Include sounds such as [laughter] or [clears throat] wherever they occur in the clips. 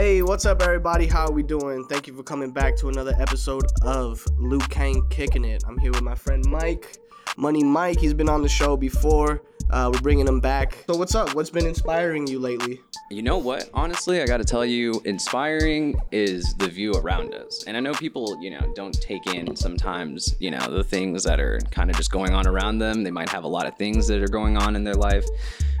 Hey, what's up, everybody? How are we doing? Thank you for coming back to another episode of Luke Kang Kicking It. I'm here with my friend Mike, Money Mike. He's been on the show before. Uh, we're bringing him back. So, what's up? What's been inspiring you lately? You know what? Honestly, I got to tell you, inspiring is the view around us. And I know people, you know, don't take in sometimes, you know, the things that are kind of just going on around them. They might have a lot of things that are going on in their life.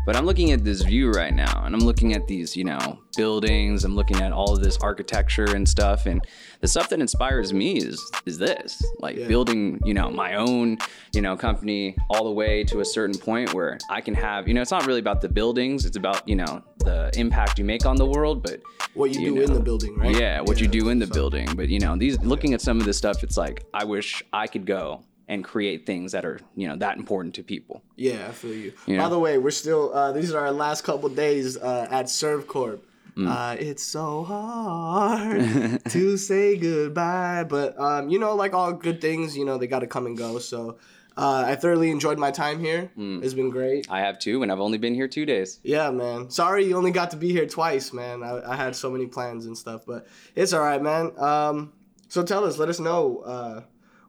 But I'm looking at this view right now, and I'm looking at these, you know, buildings. I'm looking at all of this architecture and stuff, and the stuff that inspires me is is this, like Yeah. building, you know, my own, you know, company all the way to a certain point where I can have, you know, it's not really about the buildings. It's about, you know, the impact you make on the world, but What you, You do in the building, right? yeah, what you do in the so- building. But you know, these looking at some of this stuff, it's like I wish I could go and create things that are, you know, that important to people. Yeah, I feel you. Yeah. By the way, we're still. Uh, these are our last couple days uh, at ServCorp. Mm. Uh, it's so hard [laughs] to say goodbye, but um, you know, like all good things, you know, they got to come and go. So uh, I thoroughly enjoyed my time here. Mm. It's been great. I have two, and I've only been here two days. Yeah, man. Sorry you only got to be here twice, man. I, I had so many plans and stuff, but it's all right, man. Um, so tell us, let us know uh,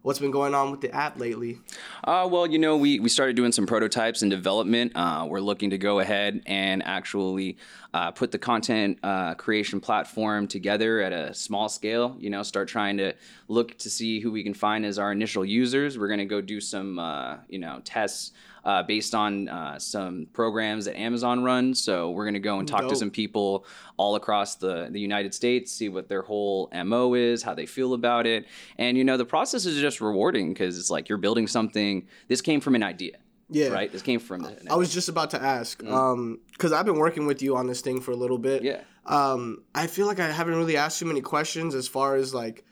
what's been going on with the app lately. Uh, well, you know, we, we started doing some prototypes and development. Uh, we're looking to go ahead and actually uh, put the content uh, creation platform together at a small scale. You know, start trying to look to see who we can find as our initial users. We're going to go do some, uh, you know, tests. Uh, based on uh, some programs that Amazon runs. So we're going to go and talk to some people all across the, the United States, see what their whole MO is, how they feel about it. And, you know, the process is just rewarding because it's like you're building something. This came from an idea, Yeah. right? This came from an I was just about to ask, um, because I've been working with you on this thing for a little bit. Yeah. Um, I feel like I haven't really asked too many questions as far as like,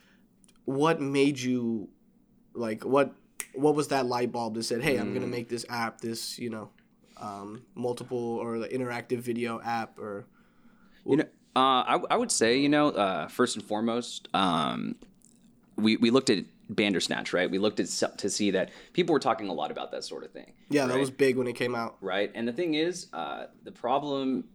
what made you, like, what, what was that light bulb that said, hey, I'm gonna make this app, this, you know, um, multiple or like, interactive video app or. You know, uh, I, I would say, you know, uh, first and foremost, um, we, we looked at Bandersnatch, right? We looked at to see that people were talking a lot about that sort of thing. Yeah, that was big when it came out. right? And the thing is, uh, the problem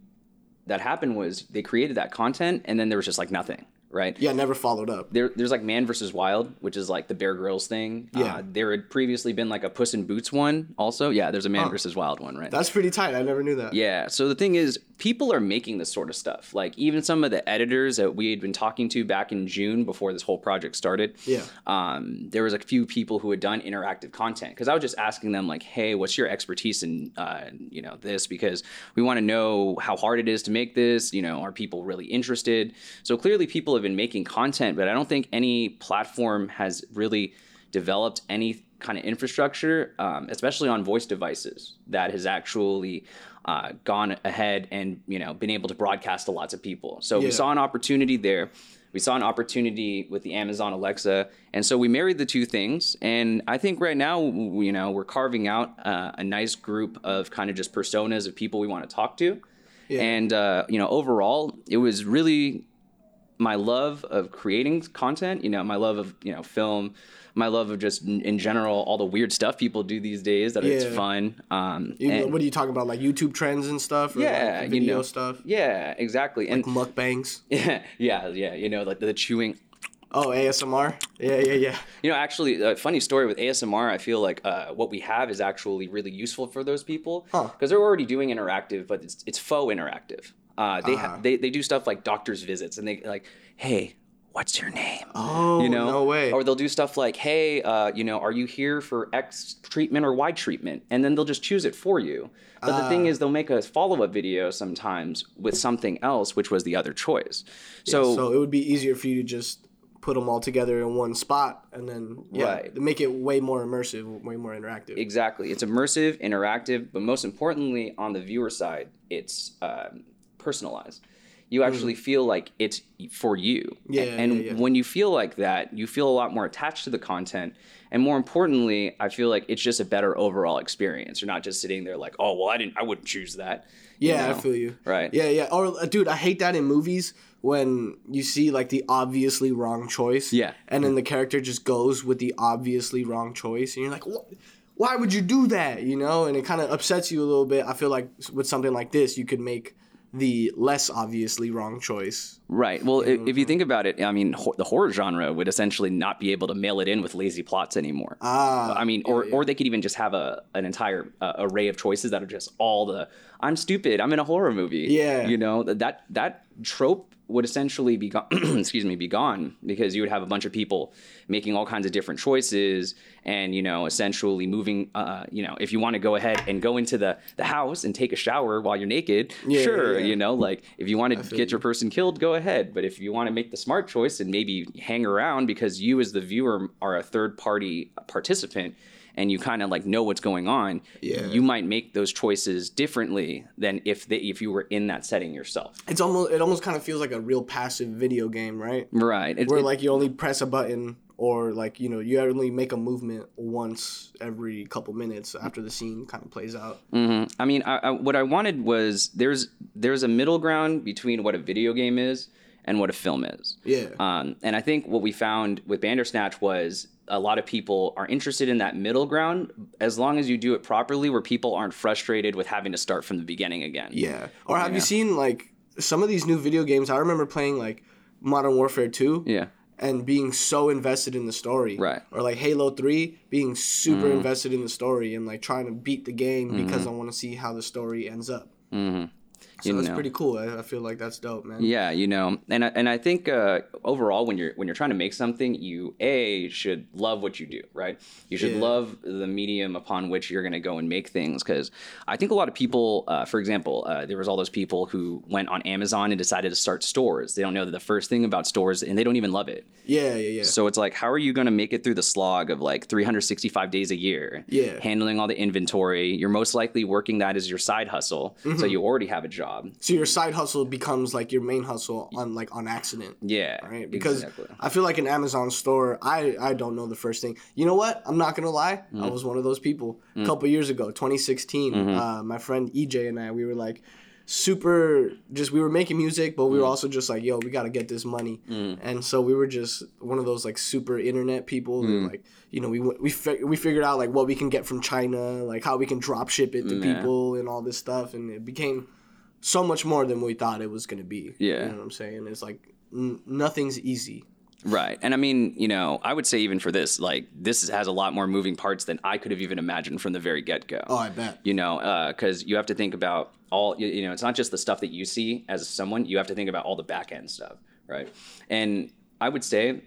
that happened was they created that content and then there was just like nothing, right? Yeah, never followed up. There, there's like Man versus Wild, which is like the Bear Grylls thing. Yeah. Uh, there had previously been like a Puss in Boots one also. Yeah, there's a Man versus Wild one, right? That's pretty tight. I never knew that. Yeah. So the thing is, people are making this sort of stuff. Like even some of the editors that we had been talking to back in June before this whole project started. Yeah. Um, there was a few people who had done interactive content because I was just asking them like, "Hey, what's your expertise in uh, you know this?" Because we want to know how hard it is to make this. You know, are people really interested? So clearly, people have been making content, but I don't think any platform has really developed any kind of infrastructure, um, especially on voice devices, that has actually uh, gone ahead and you know been able to broadcast to lots of people. So Yeah. we saw an opportunity there. We saw an opportunity with the Amazon Alexa, and so we married the two things. And I think right now, you know, we're carving out uh, a nice group of kind of just personas of people we want to talk to. Yeah. And uh, you know, overall, it was really my love of creating content, you know, my love of, you know, film, my love of just in, in general all the weird stuff people do these days that it's fun. Um You- and- what are you talking about? Like YouTube trends and stuff? Or yeah, like you video know, stuff? Yeah, exactly. And Mukbangs? yeah, [laughs] yeah, yeah, you know, like the chewing Oh, ASMR? Yeah, yeah, yeah. You know, actually, a funny story with ASMR. I feel like uh, what we have is actually really useful for those people Huh. because they're already doing interactive, but it's it's faux interactive. Uh, they, ha- Ah. they they do stuff like doctor's visits, and they like, hey, what's your name? Oh, you know, no way. Or they'll do stuff like, hey, uh, you know, are you here for X treatment or Y treatment? And then they'll just choose it for you. But the Ah. thing is, they'll make a follow up video sometimes with something else, which was the other choice. So, so it would be easier for you to just put them all together in one spot and then yeah, Right. make it way more immersive, way more interactive. Exactly. It's immersive, interactive, but most importantly, on the viewer side, it's um, personalized. You actually feel like it's for you. Mm. Yeah, And yeah, yeah. when you feel like that, you feel a lot more attached to the content. And more importantly, I feel like it's just a better overall experience. You're not just sitting there like, oh, well, I didn't, I wouldn't choose that. you yeah, I feel you. Right. Yeah, yeah. Or uh, dude, I hate that in movies when you see like the obviously wrong choice. Yeah. And then the character just goes with the obviously wrong choice, and you're like, what? Why would you do that? You know, and it kind of upsets you a little bit. I feel like with something like this, you could make the less obviously wrong choice Right. Well, i if you think about it, I mean, ho- the horror genre would essentially not be able to mail it in with lazy plots anymore. Ah, I mean, or or they could even just have a an entire uh, array of choices that are just all the I'm stupid. I'm in a horror movie. Yeah. You know that that trope would essentially be gone. [clears throat] excuse me, be gone because you would have a bunch of people making all kinds of different choices, and you know, essentially moving. Uh, you know, if you want to go ahead and go into the the house and take a shower while you're naked, Yeah, sure. yeah, yeah. You know, like if you want to get your person killed, go ahead. But if you want to make the smart choice and maybe hang around because you as the viewer are a third party participant and you kind of like know what's going on, Yeah. you might make those choices differently than if they, if you were in that setting yourself. it's almost it almost kind of feels like a real passive video game, right? Right. It, Where it- like you only press a button or like you know you only make a movement once every couple minutes after the scene kind of plays out. Mhm. I mean, I, I, what I wanted was there's there's a middle ground between what a video game is and what a film is. Yeah. Um, and I think what we found with Bandersnatch was a lot of people are interested in that middle ground as long as you do it properly, where people aren't frustrated with having to start from the beginning again. Yeah. Or have Yeah. you seen like some of these new video games? I remember playing like Modern Warfare 2 Yeah. and being so invested in the story. Right. Mm-hmm. Or like Halo 3 being super invested in the story and like trying to beat the game because I want to see how the story ends up. Mm-hmm. So that's know. pretty cool. I, I feel like that's dope, man. Yeah, you know, and I, and I think uh, overall, when you're when you're trying to make something, you a should love what you do, right? You should Yeah. love the medium upon which you're going to go and make things, because I think a lot of people, uh, for example, uh, there was all those people who went on Amazon and decided to start stores. They don't know the first thing about stores, and they don't even love it. Yeah, yeah, yeah. So it's like, how are you going to make it through the slog of like 365 days a year? Yeah. handling all the inventory. You're most likely working that as your side hustle, Mm-hmm. so you already have a job. So your side hustle becomes like your main hustle on like on accident. Yeah, right? Because exactly. I feel like an Amazon store, I I don't know the first thing. You know what? I'm not gonna lie. Mm. I was one of those people a couple years ago, 2016. Mm-hmm. Uh, my friend EJ and I, we were like super just we were making music but we Mm. were also just like yo we got to get this money and so we were just one of those like super internet people Mm. like you know we we fi- we figured out like what we can get from china like how we can drop ship it to Yeah. people and all this stuff and it became so much more than we thought it was going to be Yeah. you know what i'm saying it's like n- nothing's easy Right. And I mean, you know, I would say even for this, like, this has a lot more moving parts than I could have even imagined from the very get go. oh i bet You know, uh, because you have to think about all, you, you know, it's not just the stuff that you see as someone, you have to think about all the back end stuff, right? And I would say,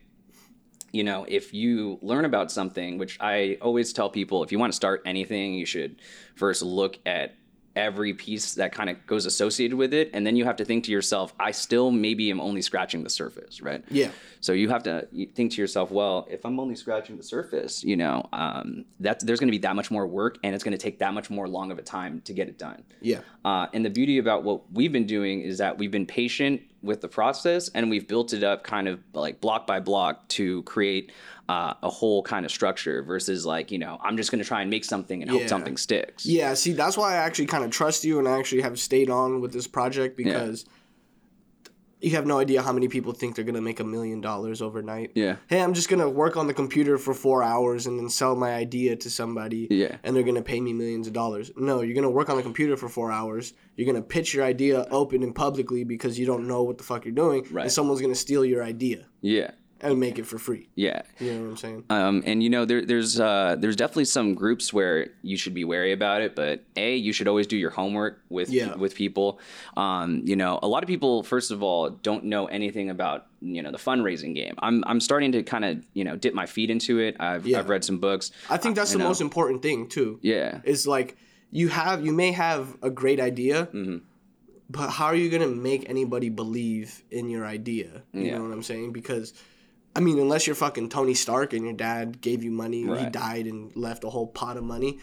you know, if you learn about something, which I always tell people, if you want to start anything, you should first look at every piece that kind of goes associated with it. And then you have to think to yourself, I still maybe am only scratching the surface, right? yeah So you have to think to yourself, well, if I'm only scratching the surface, you know, um, that's there's going to be that much more work, and it's going to take that much more long of a time to get it done. yeah Uh, and the beauty about what we've been doing is that we've been patient with the process, and we've built it up kind of like block by block to create uh, a whole kind of structure. Versus like you know, I'm just going to try and make something and hope something sticks. yeah see that's why i actually kind of trust you and i actually have stayed on with this project because you have no idea how many people think they're gonna make a million dollars overnight Yeah. hey i'm just gonna work on the computer for four hours and then sell my idea to somebody Yeah. and they're gonna pay me millions of dollars no you're gonna work on the computer for four hours you're gonna pitch your idea open and publicly because you don't know what the fuck you're doing Right. and someone's gonna steal your idea Yeah. And make it for free Yeah. you know what i'm saying Um, and you know, there, there's uh, there's definitely some groups where you should be wary about it. But a, you should always do your homework with Yeah. with people. Um, you know, a lot of people, first of all, don't know anything about you know the fundraising game. I'm I'm starting to kind of you know dip my feet into it. I've Yeah. I've read some books. i think that's the know. most important thing too Yeah. is like you have you may have a great idea Mm-hmm. but how are you going to make anybody believe in your idea you Yeah. know what i'm saying because i mean unless you're fucking tony stark and your dad gave you money he Right. Mm-hmm. died and left a whole pot of money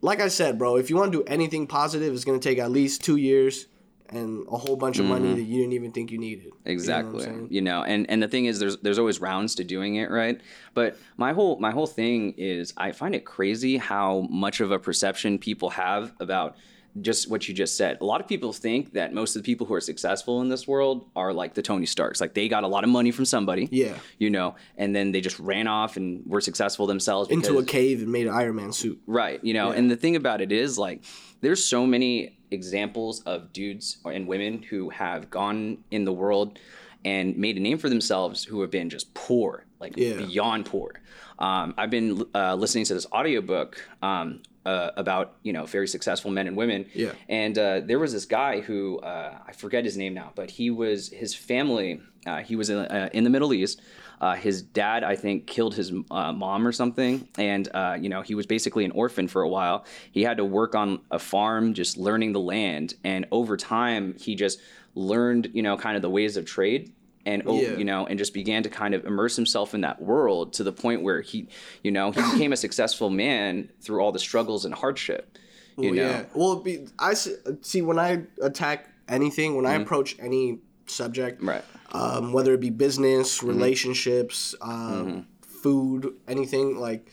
like i said bro if you want to do anything positive it's going to take at least two years and a whole bunch of money that you didn't even think you needed You know Mm-hmm. Exactly. You know, and and the thing is, there's there's always rounds to doing it, right? But my whole my whole thing is, I find it crazy how much of a perception people have about just what you just said. A lot of people think that most of the people who are successful in this world are like the Tony Starks. Like they got a lot of money from somebody. Yeah. You know, and then they just ran off and were successful themselves. into a cave and made an Iron Man suit. Right. You know, and the thing about it is like there's so many examples of dudes and women who have gone in the world and made a name for themselves who have been just poor, like Yeah. beyond poor. Um, I've been uh, listening to this audiobook um, uh, about, you know, very successful men and women. Yeah. And uh, there was this guy who, uh, I forget his name now, but he was, his family, uh, he was in, uh, in the Middle East. Uh, his dad, I think, killed his uh, mom or something, and uh, you know he was basically an orphan for a while. He had to work on a farm, just learning the land, and over time he just learned, you know, kind of the ways of trade, and oh, Yeah. you know, and just began to kind of immerse himself in that world to the point where he, you know, he became a [laughs] successful man through all the struggles and hardship. You Well, know, Yeah. Well, be, I see when I attack anything, when I approach any subject, Mm-hmm. right? um, whether it be business, relationships, um, food, anything like.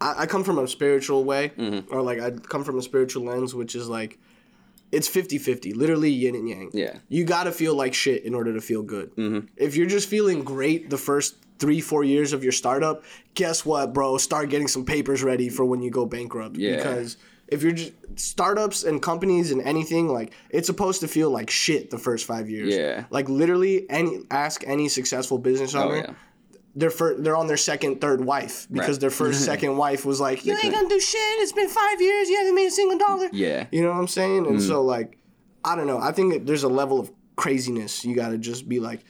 I, I come from a spiritual way, or like I come from a spiritual lens, which is like, it's 50-50, literally yin and yang. Yeah. You gotta feel like shit in order to feel good. Mm-hmm. If you're just feeling great the first three, four years of your startup, guess what, bro? Start getting some papers ready for when you go bankrupt. Yeah. Because if you're just startups and companies and anything, like it's supposed to feel like shit the first five years. Yeah. Like literally, any ask any successful business oh, owner. Oh yeah, They're fir- they're on their second, third wife because Right. their first, [laughs] second wife was like, "You ain't gonna do shit. It's been five years. You haven't made a single dollar." yeah, You know what I'm saying? And so like, I don't know. I think there's a level of craziness. You gotta just be like,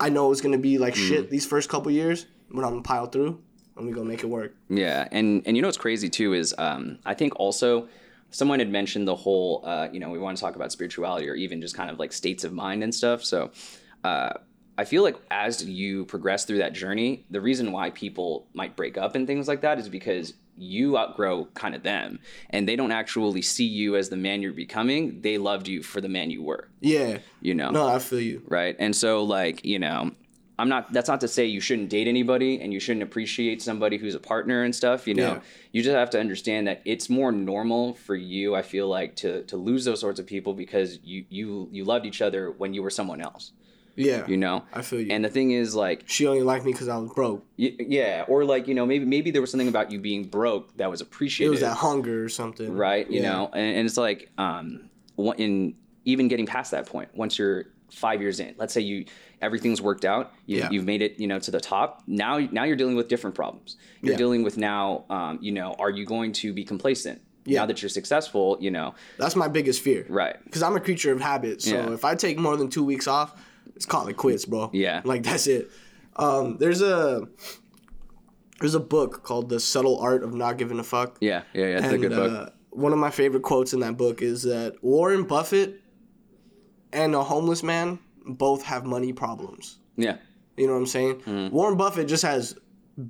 I know it's gonna be like shit these first couple years, but I'm gonna pile through and we gonna make it work. Yeah, and and you know what's crazy too is um, I think also someone had mentioned the whole uh, you know we want to talk about spirituality or even just kind of like states of mind and stuff. So uh, I feel like as you progress through that journey, the reason why people might break up and things like that is because you outgrow kind of them and they don't actually see you as the man you're becoming they loved you for the man you were Yeah. you know No, I feel you. right? And so like, you know, I'm not that's not to say you shouldn't date anybody and you shouldn't appreciate somebody who's a partner and stuff, you know. Yeah. You just have to understand that it's more normal for you, I feel like, to to lose those sorts of people because you you you loved each other when you were someone else, Yeah. you know? I feel you. And the thing is like she only liked me because I was broke. y- yeah, or like, you know, maybe maybe there was something about you being broke that was appreciated. It was that hunger or something. right you Yeah. know and, and it's like um in even getting past that point once you're five years in let's say you everything's worked out you, Yeah. you've made it you know to the top now now you're dealing with different problems you're Yeah. dealing with now um, you know are you going to be complacent Yeah. now that you're successful you know That's my biggest fear. right Because I'm a creature of habit. So Yeah. if I take more than two weeks off, it's call it quits, bro. Yeah. Like that's it. Um, there's a there's a book called The Subtle Art of Not Giving a Fuck. yeah yeah yeah it's a good book Uh, one of my favorite quotes in that book is that Warren Buffett and a homeless man both have money problems. yeah You know what I'm saying? Mm-hmm. Warren Buffett just has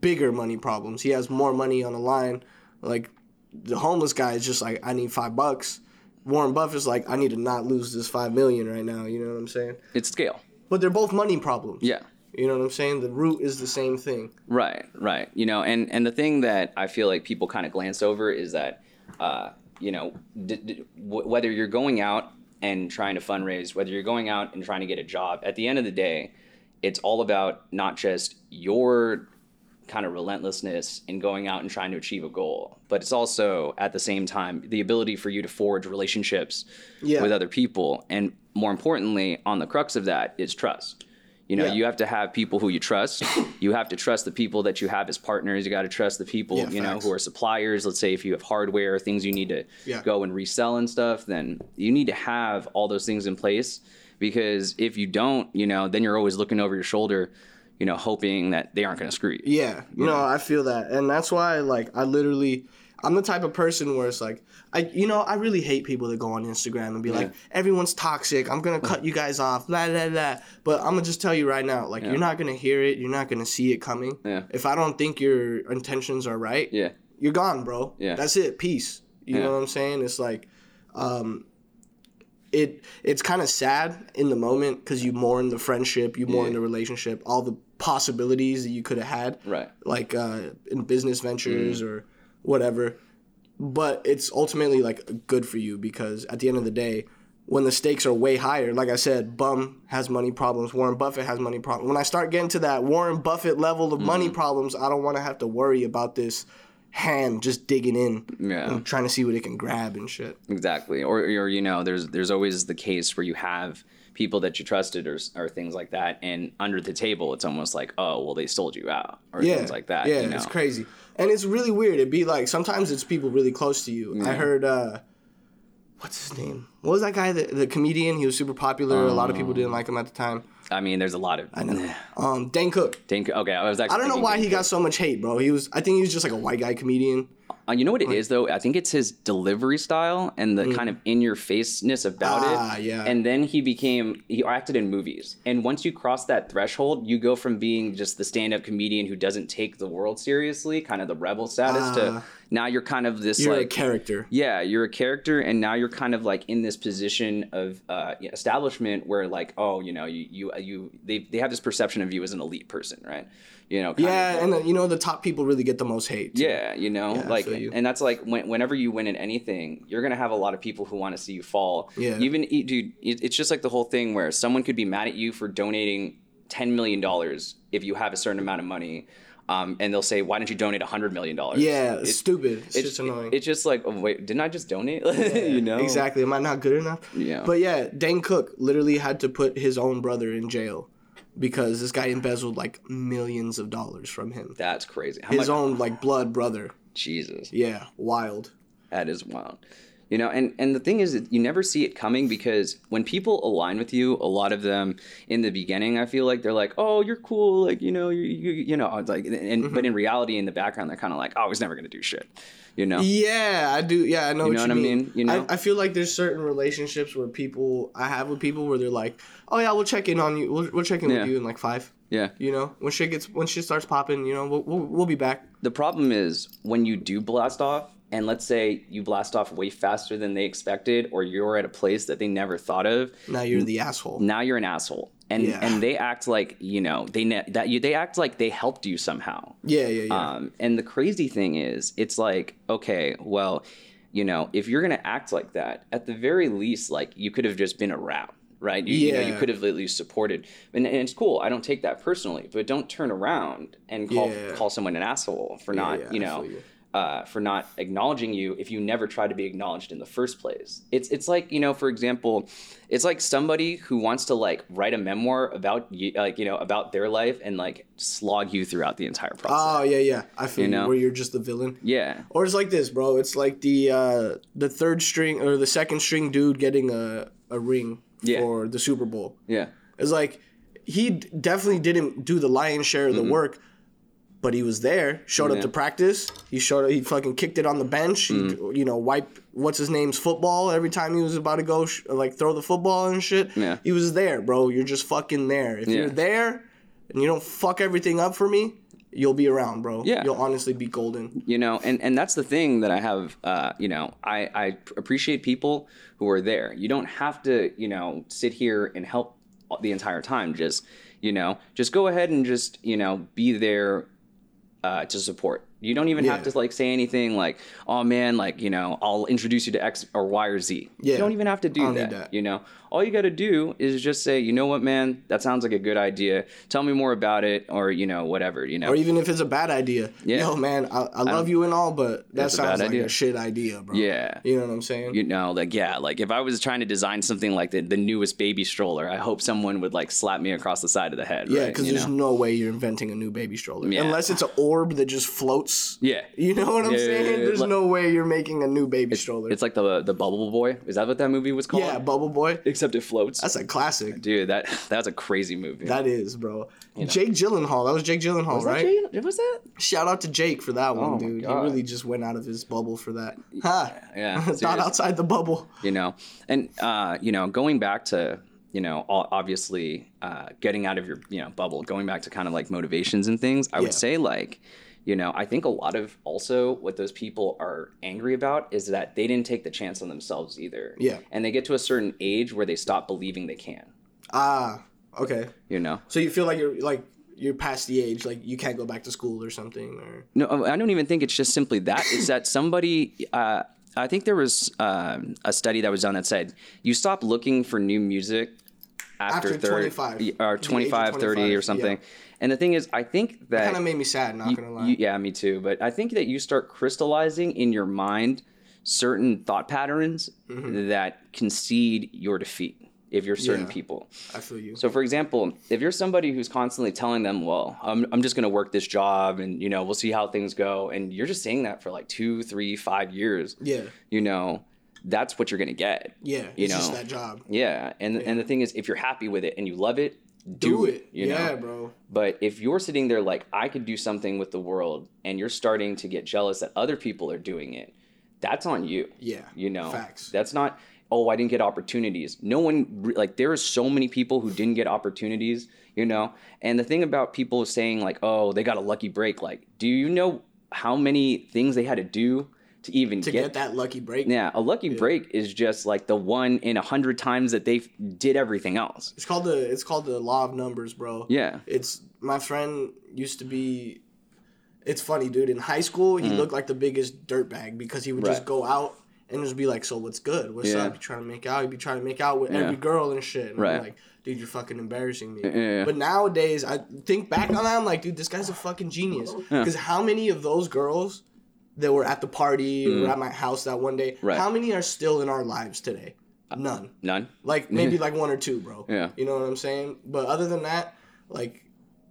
bigger money problems. He has more money on the line. Like the homeless guy is just like, I need five bucks. Warren Buffett's like, I need to not lose this five million right now. You know what I'm saying? it's scale But they're both money problems. yeah You know what I'm saying? The root is the same thing. Right, right. You know, and and the thing that I feel like people kind of glance over is that, uh, you know, d- d- w- whether you're going out and trying to fundraise, whether you're going out and trying to get a job, at the end of the day, it's all about not just your kind of relentlessness in going out and trying to achieve a goal, but it's also at the same time the ability for you to forge relationships Yeah. with other people, and more importantly, on the crux of that is trust. You know, Yeah. you have to have people who you trust. you have to trust the people that you have as partners. You got to trust the people, Yeah, you know, who are suppliers. Let's say if you have hardware, things you need to Yeah. go and resell and stuff, then you need to have all those things in place because if you don't, you know, then you're always looking over your shoulder, you know, hoping that they aren't going to screw you. Yeah, you no, I feel that, and that's why, like, I literally, I'm the type of person where it's like, I, you know, I really hate people that go on Instagram and be like, everyone's toxic. I'm gonna cut you guys off, blah blah blah. But I'm gonna just tell you right now, like, you're not gonna hear it, you're not gonna see it coming. Yeah. If I don't think your intentions are right, Yeah. you're gone, bro. Yeah. That's it. Peace. You Yeah. know what I'm saying? It's like, um, it it's kind of sad in the moment because you mourn the friendship, you mourn Yeah. the relationship, all the possibilities that you could have had Right. like uh, in business ventures or whatever. but it's ultimately like good for you because at the end of the day, when the stakes are way higher, like I said, Bum has money problems, Warren Buffett has money problems. When I start getting to that Warren Buffett level of money Mm-hmm. problems, I don't want to have to worry about this hand just digging in Yeah. and trying to see what it can grab and shit. Exactly. Or, or you know, there's there's always the case where you have people that you trusted or, or things like that, and under the table, it's almost like, oh, well, they sold you out or yeah, things like that. Yeah, you know? it's crazy, and it's really weird. It'd be like sometimes it's people really close to you. I heard, uh, what's his name? What was that guy? The, the comedian. He was super popular. a lot of people didn't like him at the time. I mean, there's a lot of. I know. Um, Dan Cook. okay, I was actually. I don't know why he Dane got so much hate, bro. He was. I think he was just like a white guy comedian. Uh, you know what it is though? I think it's his delivery style and the kind of in your faceness about Mm. Ah, it. yeah. And then he became he acted in movies. And once you cross that threshold, you go from being just the stand-up comedian who doesn't take the world seriously, kind of the rebel status Ah. to now you're kind of this You're like a character. yeah, you're a character, and now you're kind of like in this position of uh, establishment where, like, oh, you know, you you you they, they have this perception of you as an elite person, right? You know, kind of Yeah, and you know the top people really get the most hate. too. yeah, you know, I like, you. and that's like when, whenever you win in anything, you're gonna have a lot of people who want to see you fall. Yeah. Even dude, it, it's just like the whole thing where someone could be mad at you for donating ten million dollars if you have a certain amount of money, um, and they'll say, "Why don't you donate a hundred million dollars?" Yeah, it's stupid. It's, just annoying. It's just like, oh, wait, didn't I just donate? [laughs] you know, Exactly. Am I not good enough? Yeah. But yeah, Dane Cook literally had to put his own brother in jail because this guy embezzled like millions of dollars from him. That's crazy. How His much? own like blood brother. Jesus, Yeah, wild. that is wild. You know, and and the thing is that you never see it coming because when people align with you, a lot of them in the beginning, I feel like they're like, "Oh, you're cool," like you know, you you, you know, like, and Mm-hmm. but in reality, in the background, they're kind of like, "Oh, he's never gonna do shit," you know. Yeah, I do. Yeah, I know, what know you what I mean. mean? You know? I, I feel like there's certain relationships where people I have with people where they're like, "Oh yeah, we'll check in on you. We'll, we'll check in Yeah. with you in like five. Yeah. You know, when shit gets when shit starts popping, you know, we'll we'll, we'll be back. The problem is when you do blast off, and let's say you blast off way faster than they expected, or you're at a place that they never thought of. Now you're the asshole. now you're an asshole and Yeah. and they act like you know they ne- that you they act like they helped you somehow Yeah, yeah, yeah. um and the crazy thing is it's like okay well you know if you're gonna act like that at the very least like you could have just been a around right you, you know you could have at least supported and, and it's cool i don't take that personally but don't turn around and call Yeah. call someone an asshole for not yeah, you know uh, for not acknowledging you if you never try to be acknowledged in the first place. It's it's like you know, for example, it's like somebody who wants to like write a memoir about you, like you know, about their life and like slog you throughout the entire process. Oh yeah, yeah. I feel you, know? where you're just the villain. yeah, Or it's like this, bro. It's like the uh, the third string or the second string dude getting a, a ring Yeah. for the Super Bowl. yeah, It's like he definitely didn't do the lion's share of the work, but he was there, showed up Mm-hmm. To practice. He showed up, he fucking kicked it on the bench. He, Mm. you know, wiped what's his name's football every time he was about to go sh- like throw the football and shit. Yeah. He was there, bro. You're just fucking there. If you're there and you don't fuck everything up for me, you'll be around, bro. Yeah. You'll honestly be golden. you know, and and that's the thing that I have. Uh, you know, I I appreciate people who are there. You don't have to you know sit here and help the entire time. Just you know, just go ahead and just you know be there uh, to support. You don't even have to like say anything like, "Oh man, like you know, I'll introduce you to X or Y or Z." Yeah. You don't even have to do that, need that. You know, all you got to do is just say, "You know what, man? That sounds like a good idea. Tell me more about it," or you know, whatever. You know, Or even if it's a bad idea. Yeah. Yo, man, I, I love um, you and all, but that That's a sounds like idea. a shit idea, bro. yeah. You know what I'm saying? you know like yeah like if i was trying to design something like the, the newest baby stroller i hope someone would like slap me across the side of the head yeah, because You there's know? no way you're inventing a new baby stroller. Yeah. Unless it's an orb that just floats. yeah You know what I'm Yeah, saying? There's like- no way you're making a new baby stroller. it's like the the bubble boy is that what that movie was called yeah, Bubble Boy. except it floats That's a classic. dude that [laughs] that's a crazy movie That is, bro. Jake Gyllenhaal. That was Jake Gyllenhaal, was right? Was that Shout out to Jake for that one, Oh dude. He really just went out of his bubble for that. Ha! yeah [laughs] Thought serious. outside the bubble. you know and uh you know going back to you know obviously uh getting out of your you know bubble going back to kind of like motivations and things i Yeah. would say like you know i think a lot of also what those people are angry about is that they didn't take the chance on themselves either Yeah. and they get to a certain age where they stop believing they can Ah, okay. you know So you feel like you're like you're past the age like you can't go back to school or something or No, I don't even think it's just simply that. It's that somebody. Uh, I think there was um, a study that was done that said you stop looking for new music after, After 30 25, or the age of 25, 30 or something. yeah. And the thing is, I think that kind of made me sad not gonna lie you- yeah, me too. But I think that you start crystallizing in your mind certain thought patterns that concede your defeat if you're certain Mm-hmm. Yeah. people. i feel you So, for example, if you're somebody who's constantly telling them, "Well, I'm, I'm just going to work this job, and you know, we'll see how things go," and you're just saying that for like two, three, five years, yeah you know, that's what you're going to get. yeah You it's just know. that job Yeah, and and the thing is, if you're happy with it and you love it, do, do it. You yeah know. bro But if you're sitting there like, I could do something with the world, and you're starting to get jealous that other people are doing it, that's on you. yeah You know, Facts. That's not. Oh, I didn't get opportunities. No one like there are so many people who didn't get opportunities. You know, and the thing about people saying like, oh, they got a lucky break. Like, do you know how many things they had to do to even to get, that lucky break Yeah, a lucky break is just like the one in a hundred times that they did everything else. it's called the it's called the law of numbers bro Yeah. it's my friend used to be it's funny dude in high school he looked like the biggest dirtbag because he would just Mm. Go out and just be like so what's good what's Yeah. up you trying to make out he'd be trying to make out with Yeah. every girl and shit and Right. I'm like dude you're fucking embarrassing me Yeah. but nowadays i think back on that i'm like dude this guy's a fucking genius because how many of those girls that were at the party or at my house that one day Mm. Right. how many are still in our lives today none None. like [laughs] maybe like one or two, bro. Yeah. You know what I'm saying? But other than that, like,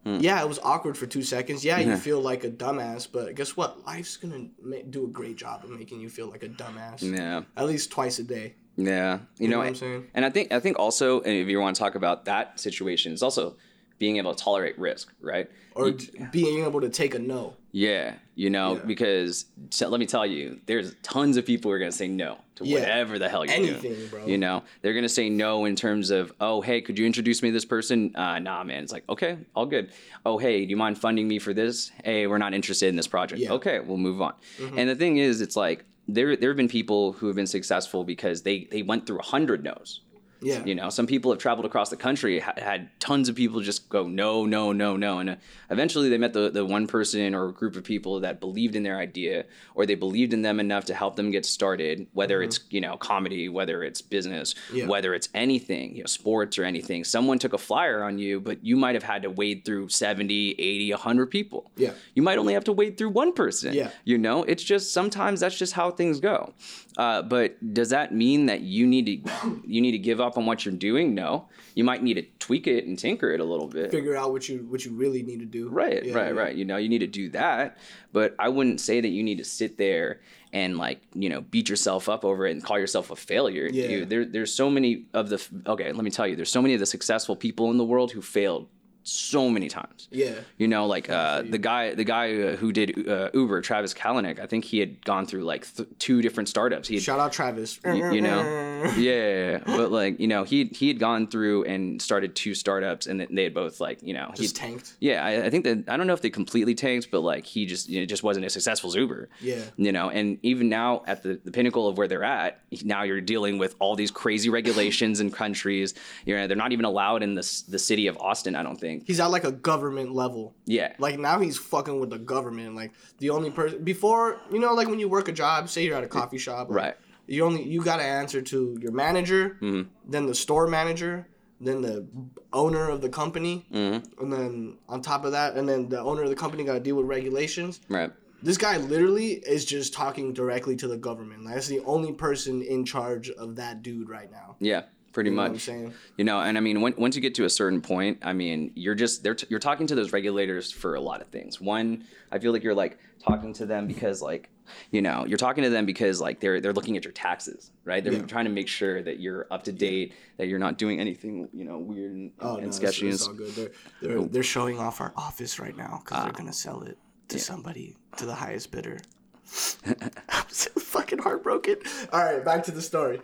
yeah, it was awkward for two seconds. Yeah, you feel like a dumbass, but guess what? Life's gonna ma- do a great job of making you feel like a dumbass. Yeah. At least twice a day. Yeah, you, know, know what I'm saying? And I think I think also, if you want to talk about that situation, it's also being able to tolerate risk, right? Or You- being able to take a no. yeah, you know, Yeah. because so let me tell you, there's tons of people who are gonna say no to Yeah. whatever the hell you're Anything, doing. bro. You know, they're gonna say no in terms of, oh, hey, could you introduce me to this person? Uh, nah, man. It's like, okay, all good. Oh, hey, do you mind funding me for this? Hey, we're not interested in this project. Yeah. Okay, we'll move on. And the thing is, it's like there there have been people who have been successful because they they went through a hundred no's. Yeah. You know, some people have traveled across the country, ha- had tons of people just go no, no, no, no, and uh, eventually they met the the one person or group of people that believed in their idea, or they believed in them enough to help them get started. Whether it's you know comedy, whether it's business, Mm-hmm. Yeah. whether it's anything, you know, sports or anything. Someone took a flyer on you, but you might have had to wade through 70, 80, 100 people. Yeah. You might only have to wade through one person. Yeah. You know, it's just sometimes that's just how things go. Uh, but does that mean that you need to you need to give up on what you're doing? No. You might need to tweak it and tinker it a little bit. Figure out what you what you really need to do. Right, Yeah, right, yeah. right. You know, you need to do that, but I wouldn't say that you need to sit there and like you know beat yourself up over it and call yourself a failure. Yeah. You- there, there's so many of the okay. Let me tell you, there's so many of the successful people in the world who failed so many times. Yeah. You know, like uh, the guy, the guy uh, who did uh, Uber, Travis Kalanick. I think he had gone through like th- two different startups. He had Shout out Travis. you, you know [laughs] yeah but like you know he he had gone through and started two startups and they had both like you know he Just tanked. yeah I, I think that i don't know if they completely tanked but like he just you know, just wasn't as successful as uber Yeah. you know and even now at the, the pinnacle of where they're at now you're dealing with all these crazy regulations and countries you know they're not even allowed in the, the city of austin i don't think He's at like a government level. yeah Like now he's fucking with the government. Like the only person before, you know, like when you work a job, say you're at a coffee shop, like, Right. You only you got to answer to your manager, Mm-hmm. then the store manager, then the owner of the company, Mm-hmm. and then on top of that, and then the owner of the company got to deal with regulations. right This guy literally is just talking directly to the government. Like, that's the only person in charge of that dude right now. yeah pretty You know much what I'm saying? You know, and I mean, when, once you get to a certain point, I mean, you're just they're t- you're talking to those regulators for a lot of things. One, I feel like you're like talking to them because like, you know, you're talking to them because like they're they're looking at your taxes, right? They're Yeah. trying to make sure that you're up to date, that you're not doing anything, you know, weird and, Oh and no, sketchy. it's and all good. They're they're, they're showing off our office right now because Ah. they're gonna sell it to somebody to the highest bidder. [laughs] I'm so fucking heartbroken. All right, back to the story.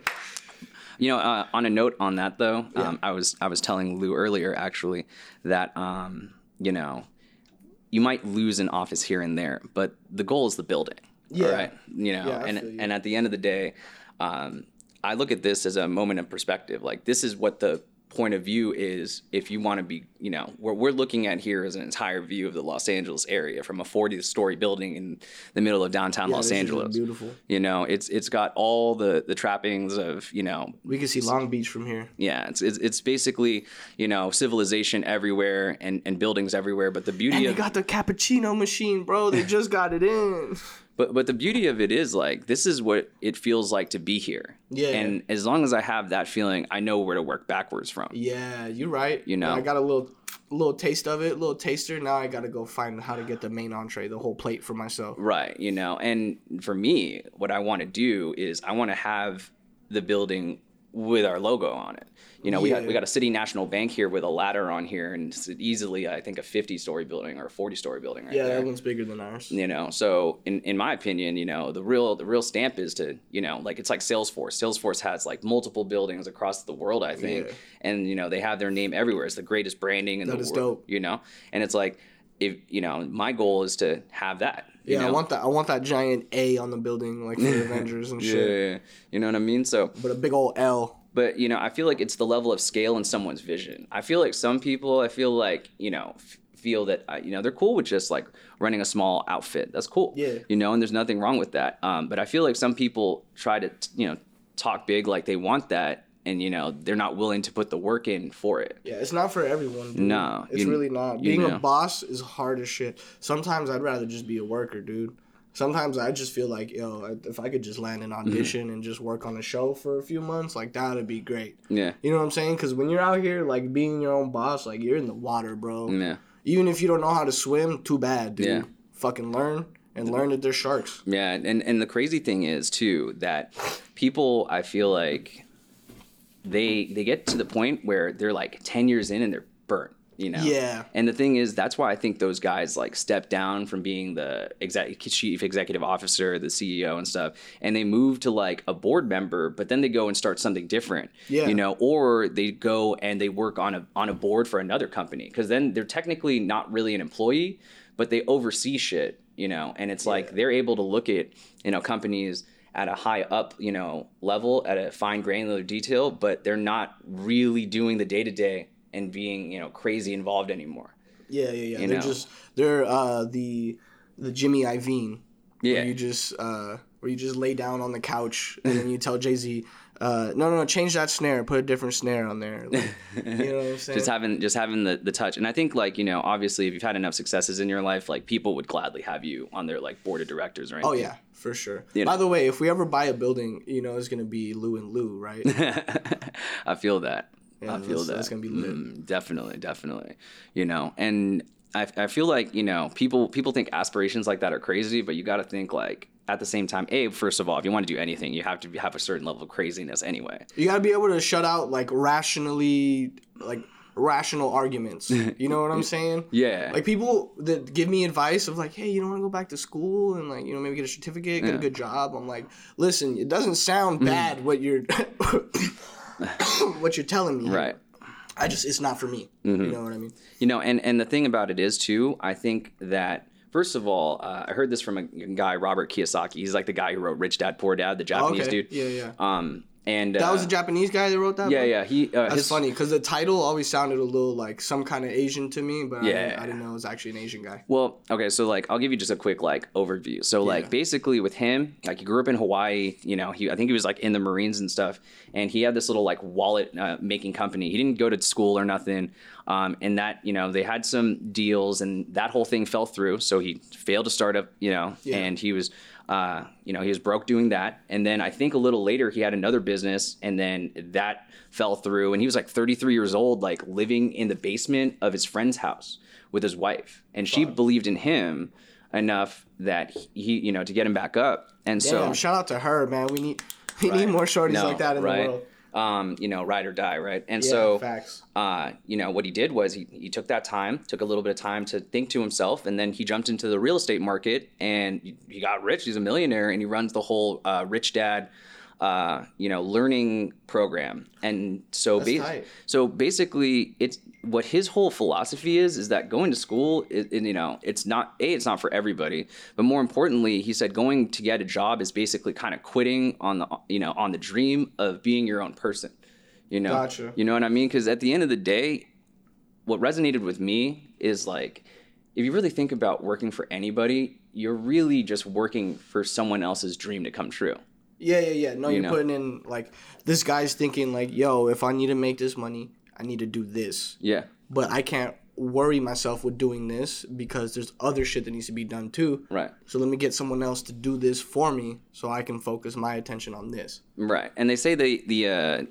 You know, uh, on a note on that though, um, I was I was telling Lou earlier actually that um, you know you might lose an office here and there, but the goal is the building. Yeah. Right? You know, Yeah, and you. and at the end of the day, um, I look at this as a moment of perspective. Like this is what the point of view is if you want to be, you know, what we're looking at here is an entire view of the Los Angeles area from a 40 story building in the middle of downtown Los this is Angeles. beautiful. You know, it's it's got all the the trappings of, you know, We can see Long Beach from here. yeah, it's it's, it's basically, you know, civilization everywhere and, and buildings everywhere, but the beauty And they of got the cappuccino machine, bro. They [laughs] just got it in. But but the beauty of it is like this is what it feels like to be here. Yeah. And as long as I have that feeling, I know where to work backwards from. Yeah, you're right. You know. I got a little little taste of it, little taster. Now I got to go find how to get the main entree, the whole plate for myself. Right, you know. And for me, what I want to do is I want to have the building with our logo on it. You know, we got we got a City National Bank here with a ladder on here, and it's easily I think a 50 story building or a 40 story building right Yeah, there. that one's bigger than ours. you know so in, in my opinion you know the real the real stamp is to you know like it's like salesforce salesforce has like multiple buildings across the world i think Yeah. and you know they have their name everywhere it's the greatest branding in That the is world dope. you know and it's like if you know my goal is to have that you Yeah, I want that. I want that giant A on the building, like for the [laughs] Avengers and yeah, shit. yeah, yeah. you know what i mean so But a big old L. but you know i feel like it's the level of scale in someone's vision i feel like some people i feel like you know f- feel that uh, you know they're cool with just like running a small outfit that's cool Yeah. you know and there's nothing wrong with that um, but i feel like some people try to t- you know talk big like they want that and you know they're not willing to put the work in for it Yeah, it's not for everyone. Dude. No, it's you- really not. you Being know. a boss is hard as shit. Sometimes I'd rather just be a worker, dude. Sometimes I just feel like, yo, if I could just land an Mm-hmm. audition and just work on a show for a few months, like that'd be great. yeah You know what I'm saying? Because when you're out here, like being your own boss, like you're in the water, bro. yeah Even if you don't know how to swim, too bad, dude. Yeah. Fucking learn and learn that there's sharks. Yeah, and and the crazy thing is too that people I feel like they they get to the point where they're like 10 years in and they're burnt, you know. Yeah. And the thing is that's why I think those guys like step down from being the exec- chief executive officer, the CEO and stuff and they move to like a board member, but then they go and start something different. Yeah. You know, or they go and they work on a on a board for another company cuz then they're technically not really an employee, but they oversee shit, you know. And it's like they're able to look at, you know, companies at a high up, you know, level at a fine granular detail, but they're not really doing the day to day and being, you know, crazy involved anymore. Yeah, yeah, yeah. You they're know. just they're uh the the Jimmy Iovine. Yeah. Where you just uh where you just lay down on the couch and then you tell Jay Z, uh, no, no, no, change that snare, put a different snare on there. Like, you know what I'm [laughs] saying? just having just having the, the touch and i think like you know obviously if you've had enough successes in your life like people would gladly have you on their like board of directors or anything oh yeah, for sure. You know. By the way, if we ever buy a building, you know it's gonna be Lou and Lou, right? [laughs] i feel that Yeah, i feel that's- that that's gonna be lit. Mm, definitely definitely you know and I, I feel like you know people people think aspirations like that are crazy but you got to think like at the same time a first of all if you want to do anything you have to have a certain level of craziness anyway You gotta be able to shut out like rationally, like rational arguments. You know what I'm [laughs] saying? yeah Like people that give me advice of like, hey, you don't want to go back to school and like, you know, maybe get a certificate, get a good job. I'm like, listen, it doesn't sound bad what you're [coughs] what you're telling me. right I just it's not for me. You know what I mean? You know, and and the thing about it is too, I think that first of all, uh, I heard this from a guy, Robert Kiyosaki. He's like the guy who wrote Rich Dad Poor Dad, the Japanese okay. dude. Yeah, yeah. Um, and That uh, was a Japanese guy that wrote that. yeah, book? yeah. He uh, That's his, funny because the title always sounded a little like some kind of Asian to me, but I, didn't, Yeah. I didn't know it was actually an Asian guy. Well, okay, so like I'll give you just a quick like overview. So Yeah. like basically with him, like he grew up in Hawaii, you know, he I think he was like in the Marines and stuff, and he had this little like wallet uh, making company. He didn't go to school or nothing, um, and that you know they had some deals, and that whole thing fell through. So he failed to start up, you know, Yeah. and he was. Uh, you know, he was broke doing that. And then I think a little later he had another business and then that fell through. And he was like 33 years old, like living in the basement of his friend's house with his wife. And she believed in him enough that he, you know, to get him back up. And Damn, so, shout out to her, man. We need we Right. need more shorties No, like that in right. the world. Um, you know, ride or die, right? And Yeah, so, facts. uh, you know, what he did was he, he took that time, took a little bit of time to think to himself, and then he jumped into the real estate market and he- he got rich. He's a millionaire and he runs the whole uh, Rich Dad, uh, you know, learning program. And so, ba- so basically, it's what his whole philosophy is is that going to school, is, you know, it's not a, it's not for everybody, but more importantly, he said going to get a job is basically kind of quitting on the you know on the dream of being your own person You know, Gotcha. you know what I mean? Because at the end of the day, what resonated with me is like, if you really think about working for anybody, you're really just working for someone else's dream to come true. Yeah, yeah, yeah. No, you're know. putting in like this guy's thinking like, yo, if I need to make this money, I need to do this. Yeah. But I can't worry myself with doing this because there's other shit that needs to be done too. Right. So let me get someone else to do this for me so I can focus my attention on this. Right. And they say the the uh,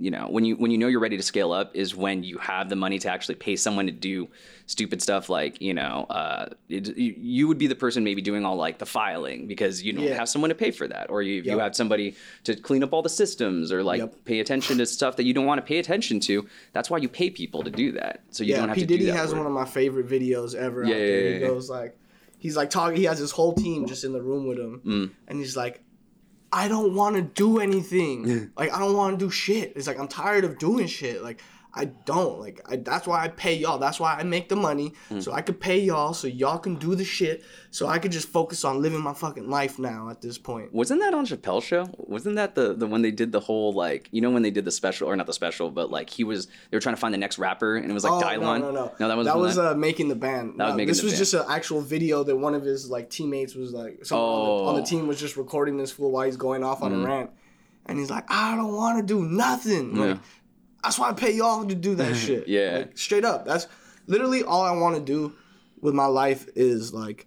you know when you when you know you're ready to scale up is when you have the money to actually pay someone to do stupid stuff like you know uh, it, you, would be the person maybe doing all like the filing because you don't Yeah. have someone to pay for that or you you have somebody to clean up all the systems or like Yep. pay attention to stuff that you don't want to pay attention to. That's why you pay people to do that so you yeah, don't have P to Diddy do that. has work. one of my favorite videos ever. Yeah, yeah, he yeah, yeah. goes like, he's like talking. He has his whole team just in the room with him, Mm. and he's like, I don't want to do anything. like I don't want to do shit. It's like I'm tired of doing shit. Like I don't like. I, that's why I pay y'all. That's why I make the money Mm. so I could pay y'all so y'all can do the shit. So I could just focus on living my fucking life now. At this point. Wasn't that on Chappelle's show? Wasn't that the the when they did the whole like you know when they did the special or not the special but like he was they were trying to find the next rapper and it was like Oh, Dylon. No, no, no. no that was that was uh, making the band. That was No, Making this was Band. just an actual video that one of his like teammates was like, someone on, the, on the Oh. team was just recording this fool while he's going off on a rant, and he's like, I don't want to do nothing. Like, Mm. Yeah. That's why I pay y'all to do that [laughs] shit. Yeah. Like, straight up. That's literally all I want to do with my life is like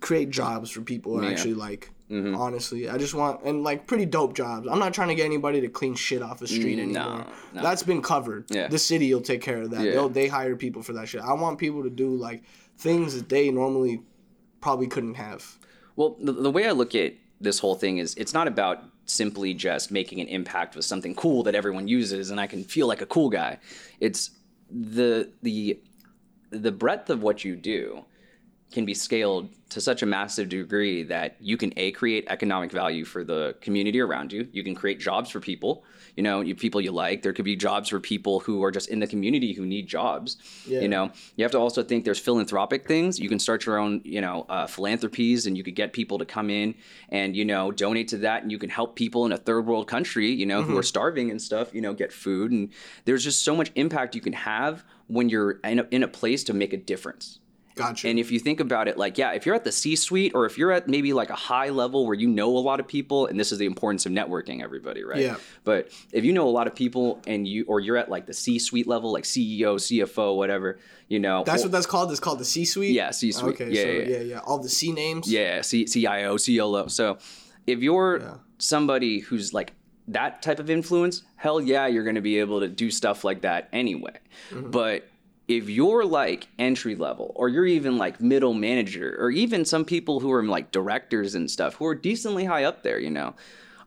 create jobs for people Yeah. actually like. Mhm. Honestly, I just want and like pretty dope jobs. I'm not trying to get anybody to clean shit off the street Mm, no, anymore. no. That's been covered. Yeah. The city will take care of that. Yeah. They'll they hire people for that shit. I want people to do like things that they normally probably couldn't have. Well, the, the way I look at this whole thing is it's not about simply just making an impact with something cool that everyone uses and I can feel like a cool guy. It's the the the breadth of what you do can be scaled to such a massive degree that you can a create economic value for the community around you. You can create jobs for people, you know, you, people you like. There could be jobs for people who are just in the community who need jobs. Yeah. You know, you have to also think there's philanthropic things. You can start your own, you know, uh, philanthropies, and you could get people to come in and you know donate to that, and you can help people in a third world country, you know, who are starving and stuff. You know, get food, and there's just so much impact you can have when you're in a, in a place to make a difference. Gotcha. And if you think about it, like, yeah, if you're at the C suite or if you're at maybe like a high level where you know a lot of people, and this is the importance of networking, everybody, right? Yeah. But if you know a lot of people and you, or you're at like the C suite level, like CEO, CFO, whatever, you know. That's or- what that's called. It's called the C suite. Yeah, C-suite. Okay, Yeah, so yeah, yeah, yeah. yeah, All the C names. Yeah, C- CIO, CLO. So if you're Yeah. somebody who's like that type of influence, hell yeah, you're going to be able to do stuff like that anyway. Mm-hmm. But if you're like entry level or you're even like middle manager or even some people who are like directors and stuff who are decently high up there, you know,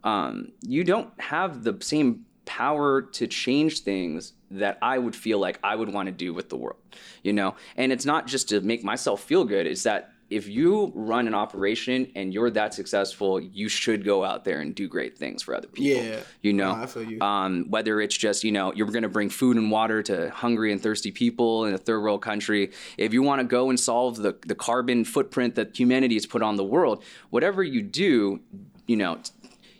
um, you don't have the same power to change things that I would feel like I would want to do with the world, you know? And it's not just to make myself feel good, it's that if you run an operation and you're that successful, you should go out there and do great things for other people. Yeah. You know, No, I feel you. um, whether it's just you know you're going to bring food and water to hungry and thirsty people in a third world country if you want to go and solve the, the carbon footprint that humanity has put on the world whatever you do you know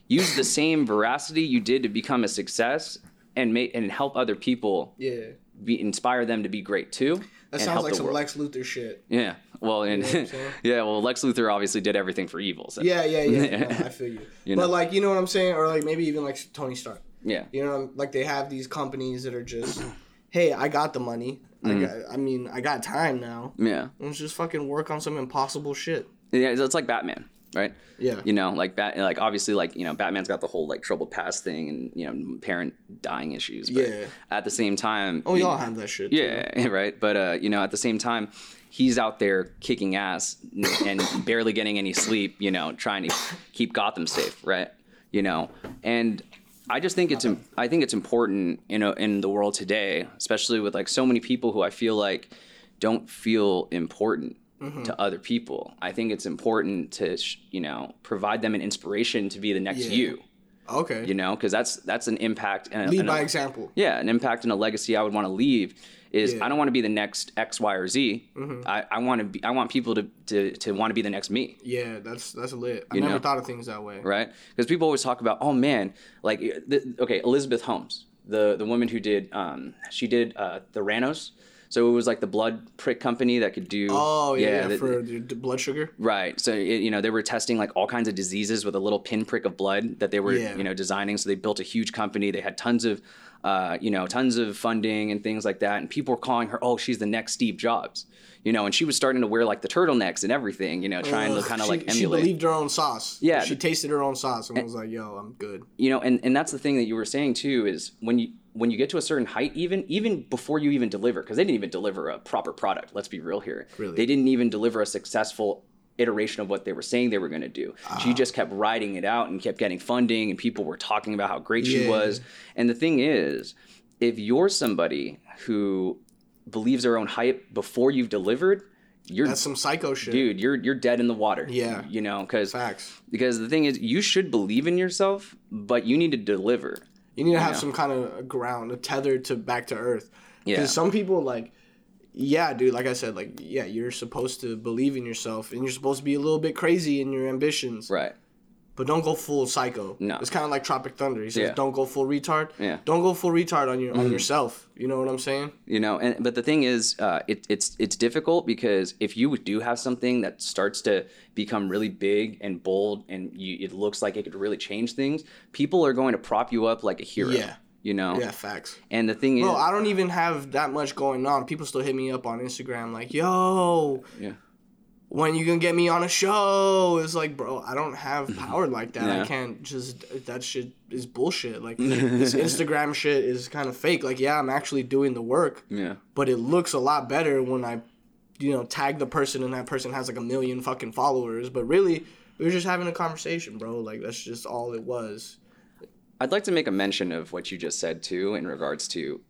use the same veracity you did to become a success and make and help other people Yeah. be inspire them to be great too That sounds like some world. Lex Luthor shit. yeah well and know what I'm saying? [laughs] yeah well lex luthor obviously did everything for evil so Yeah, yeah, yeah. no, [laughs] I feel you. [laughs] You but know. like, you know what I'm saying, or like maybe even like Tony Stark. yeah You know, like they have these companies that are just, [clears throat] hey, I got the money. I Mm. got, I mean, I got time now. yeah Let's just fucking work on some impossible shit. Yeah, it's like Batman, right? Yeah. You know, like Bat, like obviously, like you know, Batman's got the whole like troubled past thing and you know, parent dying issues. But Yeah. At the same time, Oh, y'all know- have that shit. too. Yeah, right. But uh, you know, at the same time, he's out there kicking ass and [laughs] barely getting any sleep. You know, trying to keep Gotham safe, right? You know, and I just think it's I think it's important, you know, in the world today, especially with like so many people who I feel like don't feel important Mm-hmm. to other people. I think it's important to you know provide them an inspiration to be the next Yeah. you. Okay. You know, because that's that's an impact and, Lead and by a, example. yeah, an impact and a legacy I would want to leave is Yeah. I don't want to be the next X, Y, or Z. Mm-hmm. I, I want to be I want people to, to, to want to be the next me, Yeah, that's that's lit. I You never know? thought of things that way. right? Because people always talk about, oh man, like th- okay, Elizabeth Holmes, the the woman who did um she did uh Theranos. So it was like the blood prick company that could do Oh yeah, yeah, that- for the the blood sugar. Right. So it, you know they were testing like all kinds of diseases with a little pinprick of blood that they were Yeah. you know designing. So they built a huge company. They had tons of uh, you know tons of funding and things like that. And people were calling her, oh, she's the next Steve Jobs. You know, and she was starting to wear like the turtlenecks and everything. You know, trying to Ugh, kind of like she believed her own sauce. Yeah. she tasted her own sauce and was like, "Yo, I'm good." you know and, and that's the thing that you were saying too is when you when you get to a certain height even even before you even deliver because they didn't even deliver a proper product let's be real here Really? they didn't even deliver a successful iteration of what they were saying they were going to do Ah. she just kept writing it out and kept getting funding and people were talking about how great she was and the thing is if you're somebody who believes their own hype before you've delivered you're That's some psycho shit. dude you're you're dead in the water Yeah. you know because Facts. because the thing is you should believe in yourself but you need to deliver You need to have Yeah. some kind of ground, a tether to back to earth. Yeah. Because some people like, yeah, dude. Like I said, like yeah, you're supposed to believe in yourself, and you're supposed to be a little bit crazy in your ambitions, right but don't go full psycho. No. It's kind of like Tropic Thunder. He says, Yeah. don't go full retard. Yeah. Mm-hmm. Don't go full retard on your on yourself. You know what I'm saying? you know and but the thing is uh, it, it's it's difficult because if you do have something that starts to become really big and bold and you, it looks like it could really change things people are going to prop you up like a hero Yeah. You know Yeah, facts. and the thing is Bro, I don't even have that much going on. People still hit me up on Instagram like, "Yo, yeah when you gonna get me on a show?" It's like, bro, I don't have [laughs] power like that. Yeah. I can't just. That shit is bullshit. Like [laughs] this Instagram shit is kind of fake. Like, yeah, I'm actually doing the work, yeah but it looks a lot better when I, you know, tag the person and that person has like a million fucking followers. But really, we were just having a conversation, bro. Like that's just all it was. I'd like to make a mention of what you just said too in regards to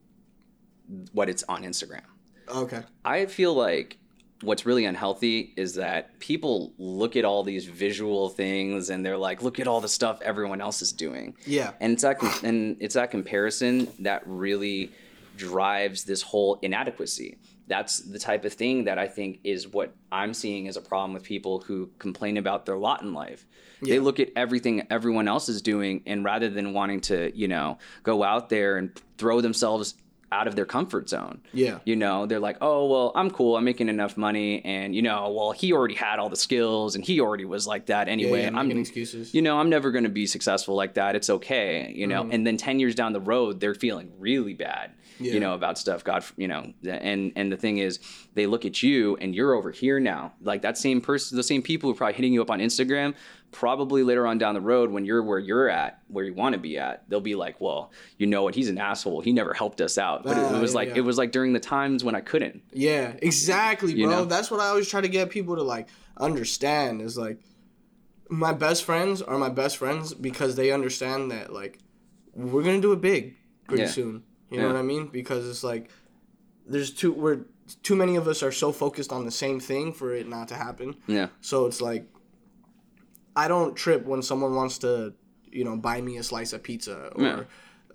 what it's on instagram Okay. I feel like what's really unhealthy is that people look at all these visual things and they're like, look at all the stuff everyone else is doing. Yeah. And it's that and it's that comparison that really drives this whole inadequacy. That's the type of thing that I think is what I'm seeing as a problem with people who complain about their lot in life. They look at everything everyone else is doing and rather than wanting to, you know, go out there and throw themselves out of their comfort zone. Yeah. You know, they're like, "Oh, well, I'm cool. I'm making enough money and, you know, well, he already had all the skills and he already was like that anyway. yeah, I'm making excuses. you know, I'm never going to be successful like that. It's okay, you know. Mm-hmm. And then 10 years down the road, they're feeling really bad, Yeah. you know, about stuff. God, you know, and and the thing is, they look at you and you're over here now. Like that same person, the same people who are probably hitting you up on Instagram, probably later on down the road when you're where you're at, where you want to be at, they'll be like, "Well, you know what? He's an asshole. He never helped us out." But it, Ah, it was yeah, like yeah. it was like during the times when I couldn't. Yeah, exactly, bro. Know? That's what I always try to get people to like understand is like my best friends are my best friends because they understand that like we're gonna do it big pretty Yeah. soon. You know what I mean? Because it's like there's too we're too many of us are so focused on the same thing for it not to happen. Yeah. So it's like I don't trip when someone wants to, you know, buy me a slice of pizza or Yeah.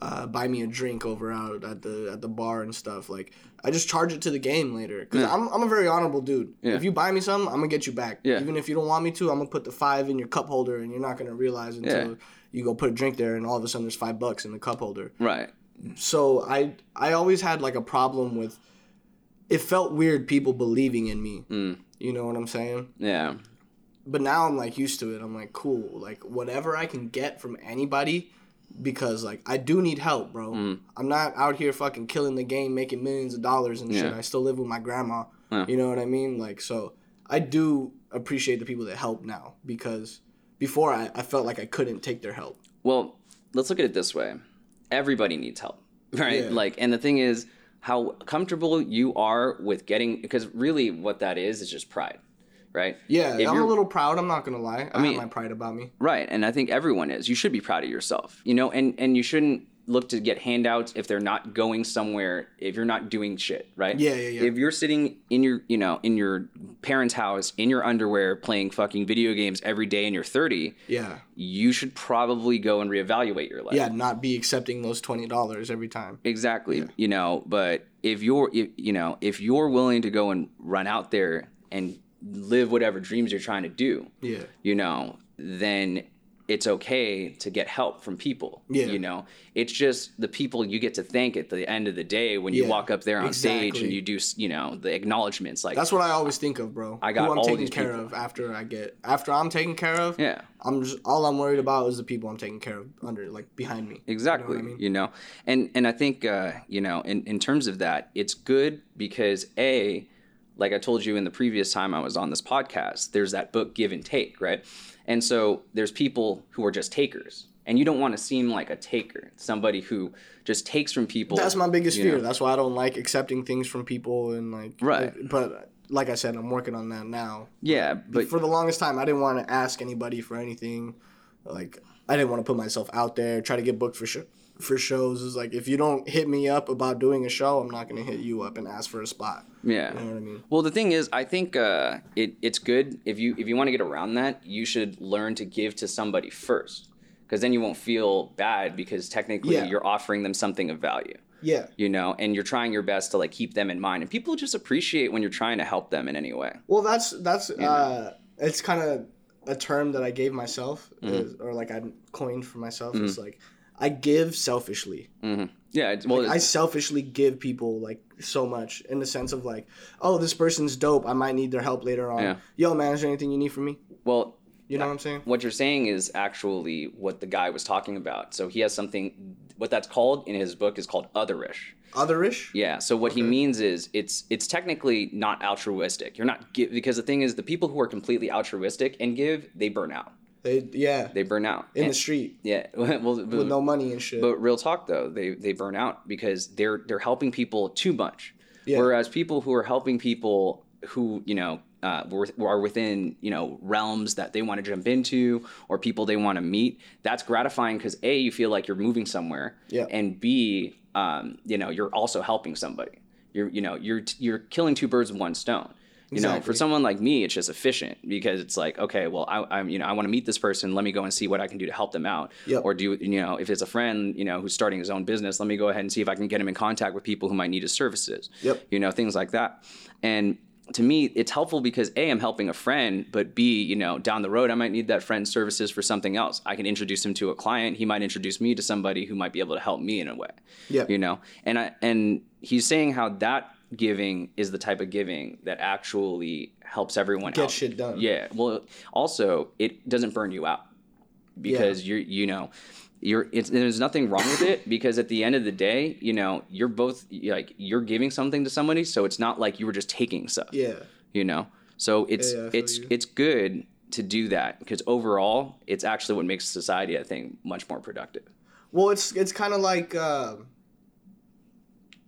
uh, buy me a drink over out at the at the bar and stuff. Like I just charge it to the game later because Yeah. I'm I'm a very honorable dude. Yeah. If you buy me something, I'm gonna get you back. Yeah. Even if you don't want me to, I'm gonna put the five in your cup holder and you're not gonna realize until Yeah. you go put a drink there and all of a sudden there's five bucks in the cup holder Right. So I I always had like a problem with it felt weird people believing in me. Mm. You know what I'm saying? Yeah. But now I'm like used to it. I'm like cool. Like whatever I can get from anybody because like I do need help, bro. Mm. I'm not out here fucking killing the game making millions of dollars and shit. I still live with my grandma. Yeah. You know what I mean? Like so I do appreciate the people that help now because before I, I felt like I couldn't take their help. Well, let's look at it this way. Everybody needs help, [laughs] right? Yeah. Like, and the thing is, how comfortable you are with getting, because really what that is is just pride, right? Yeah, If I'm a little proud. I'm not gonna lie. I, mean- have my pride about me. Right. And I think everyone is. You should be proud of yourself, you know, and, and you shouldn't look to get handouts if they're not going somewhere, if you're not doing shit, right? Yeah, yeah, yeah. If you're sitting in your, you know, in your parents' house, in your underwear, playing fucking video games every day and you're 30, Yeah. you should probably go and reevaluate your life. Yeah, not be accepting those twenty dollars every time. Exactly. Yeah. You know, but if you're, if, you know, if you're willing to go and run out there and live whatever dreams you're trying to do, Yeah. you know, then it's okay to get help from people. Yeah. You know, it's just the people you get to thank at the end of the day when you Yeah, walk up there on stage and you do, you know, the acknowledgements. Like, That's what I always think of, bro. I got Who I'm all taking these care people. of after I get after I'm taken care of. yeah. I'm just all I'm worried about is the people I'm taking care of under like behind me. exactly you know, I mean? and and i think uh you know in, in terms of that it's good because a like i told you in the previous time i was on this podcast there's that book give and take right and so there's people who are just takers and you don't want to seem like a taker somebody who just takes from people That's my biggest fear. know. That's why I don't like accepting things from people and like Right. But like I said, I'm working on that now. yeah but for the longest time, I didn't want to ask anybody for anything. Like I didn't want to put myself out there, try to get booked for sh- for shows. Is like if you don't hit me up about doing a show, I'm not gonna hit you up and ask for a spot. yeah You know what I mean? Well, the thing is, I think uh, it, it's good if you if you want to get around that, you should learn to give to somebody first, because then you won't feel bad because technically Yeah. you're offering them something of value, Yeah. you know, and you're trying your best to like keep them in mind, and people just appreciate when you're trying to help them in any way. Well, that's that's uh, it's kind of a term that I gave myself, Mm-hmm. is, or like I coined for myself. It's like I give selfishly. Mm-hmm. Yeah, it's, well, I selfishly give people like so much in the sense of like, oh, this person's dope. I might need their help later on. Yeah. Yo, man, is there anything you need from me? well, You know what I'm saying? what you're saying is actually what the guy was talking about. So he has something, what that's called in his book is called otherish. Otherish. Yeah. So what he means is it's it's technically not altruistic. You're not give because the thing is the people who are completely altruistic and give they burn out. They yeah. They burn out. in And- the street yeah. [laughs] well, with but, no money and shit. but real talk though, they they burn out because they're they're helping people too much. Yeah. Whereas people who are helping people who you know uh, are within you know realms that they want to jump into or people they want to meet, that's gratifying because a you feel like you're moving somewhere, Yeah. and b um, you know you're also helping somebody. You're you know you're you're killing two birds with one stone. You know, for someone like me, it's just efficient because it's like, okay, well, I, I'm, you know, I want to meet this person. Let me go and see what I can do to help them out. Yep. Or do, you know, if it's a friend, you know, who's starting his own business, let me go ahead and see if I can get him in contact with people who might need his services. Yep. You know, things like that. And to me, it's helpful because A, I'm helping a friend, but B, you know, down the road, I might need that friend's services for something else. I can introduce him to a client. He might introduce me to somebody who might be able to help me in a way. Yep. You know, and I, and he's saying how that giving is the type of giving that actually helps everyone Get out. shit done. Yeah. Well, also it doesn't burn you out because you're you know you're it's there's nothing wrong with it because at the end of the day you know you're both like you're giving something to somebody so it's not like you were just taking stuff yeah. you know so it's Yeah, yeah, it's you. it's good to do that because overall it's actually what makes society i think much more productive Well, it's it's kind of like uh,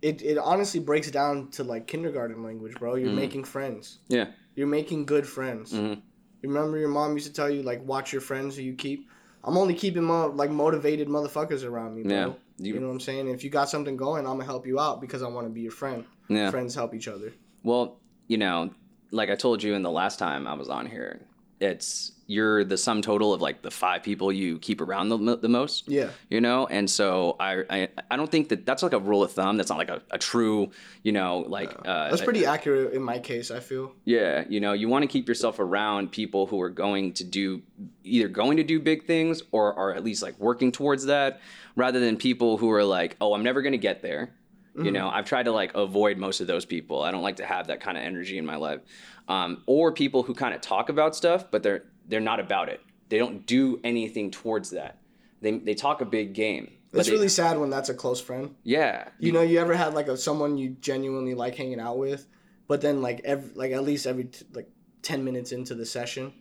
it. It honestly breaks down to like kindergarten language, bro. Mm-hmm. You're making friends. yeah You're making good friends. Mhm. You remember your mom used to tell you like, watch your friends who you keep. I'm only keeping mo- like motivated motherfuckers around me, bro. Yeah. You, You- know what I'm saying? If you got something going, I'm gonna help you out because I want to be your friend. yeah Friends help each other. Well, you know, like I told you in the last time I was on here, it's you're the sum total of like the five people you keep around the, the most. Yeah. You know, and so I, I I don't think that that's like a rule of thumb. That's not like a, a true, you know, like uh, That's pretty accurate in my case. I feel. yeah, you know, you want to keep yourself around people who are going to do either going to do big things or are at least like working towards that rather than people who are like, "Oh, I'm never going to get there." You know, I've tried to like avoid most of those people. I don't like to have that kind of energy in my life. Um, or people who kind of talk about stuff, but they're they're not about it. They don't do anything towards that. They they talk a big game. It's they- really sad when that's a close friend. yeah. You know, you ever had like a someone you genuinely like hanging out with, but then like every like at least every t- like ten minutes into the session,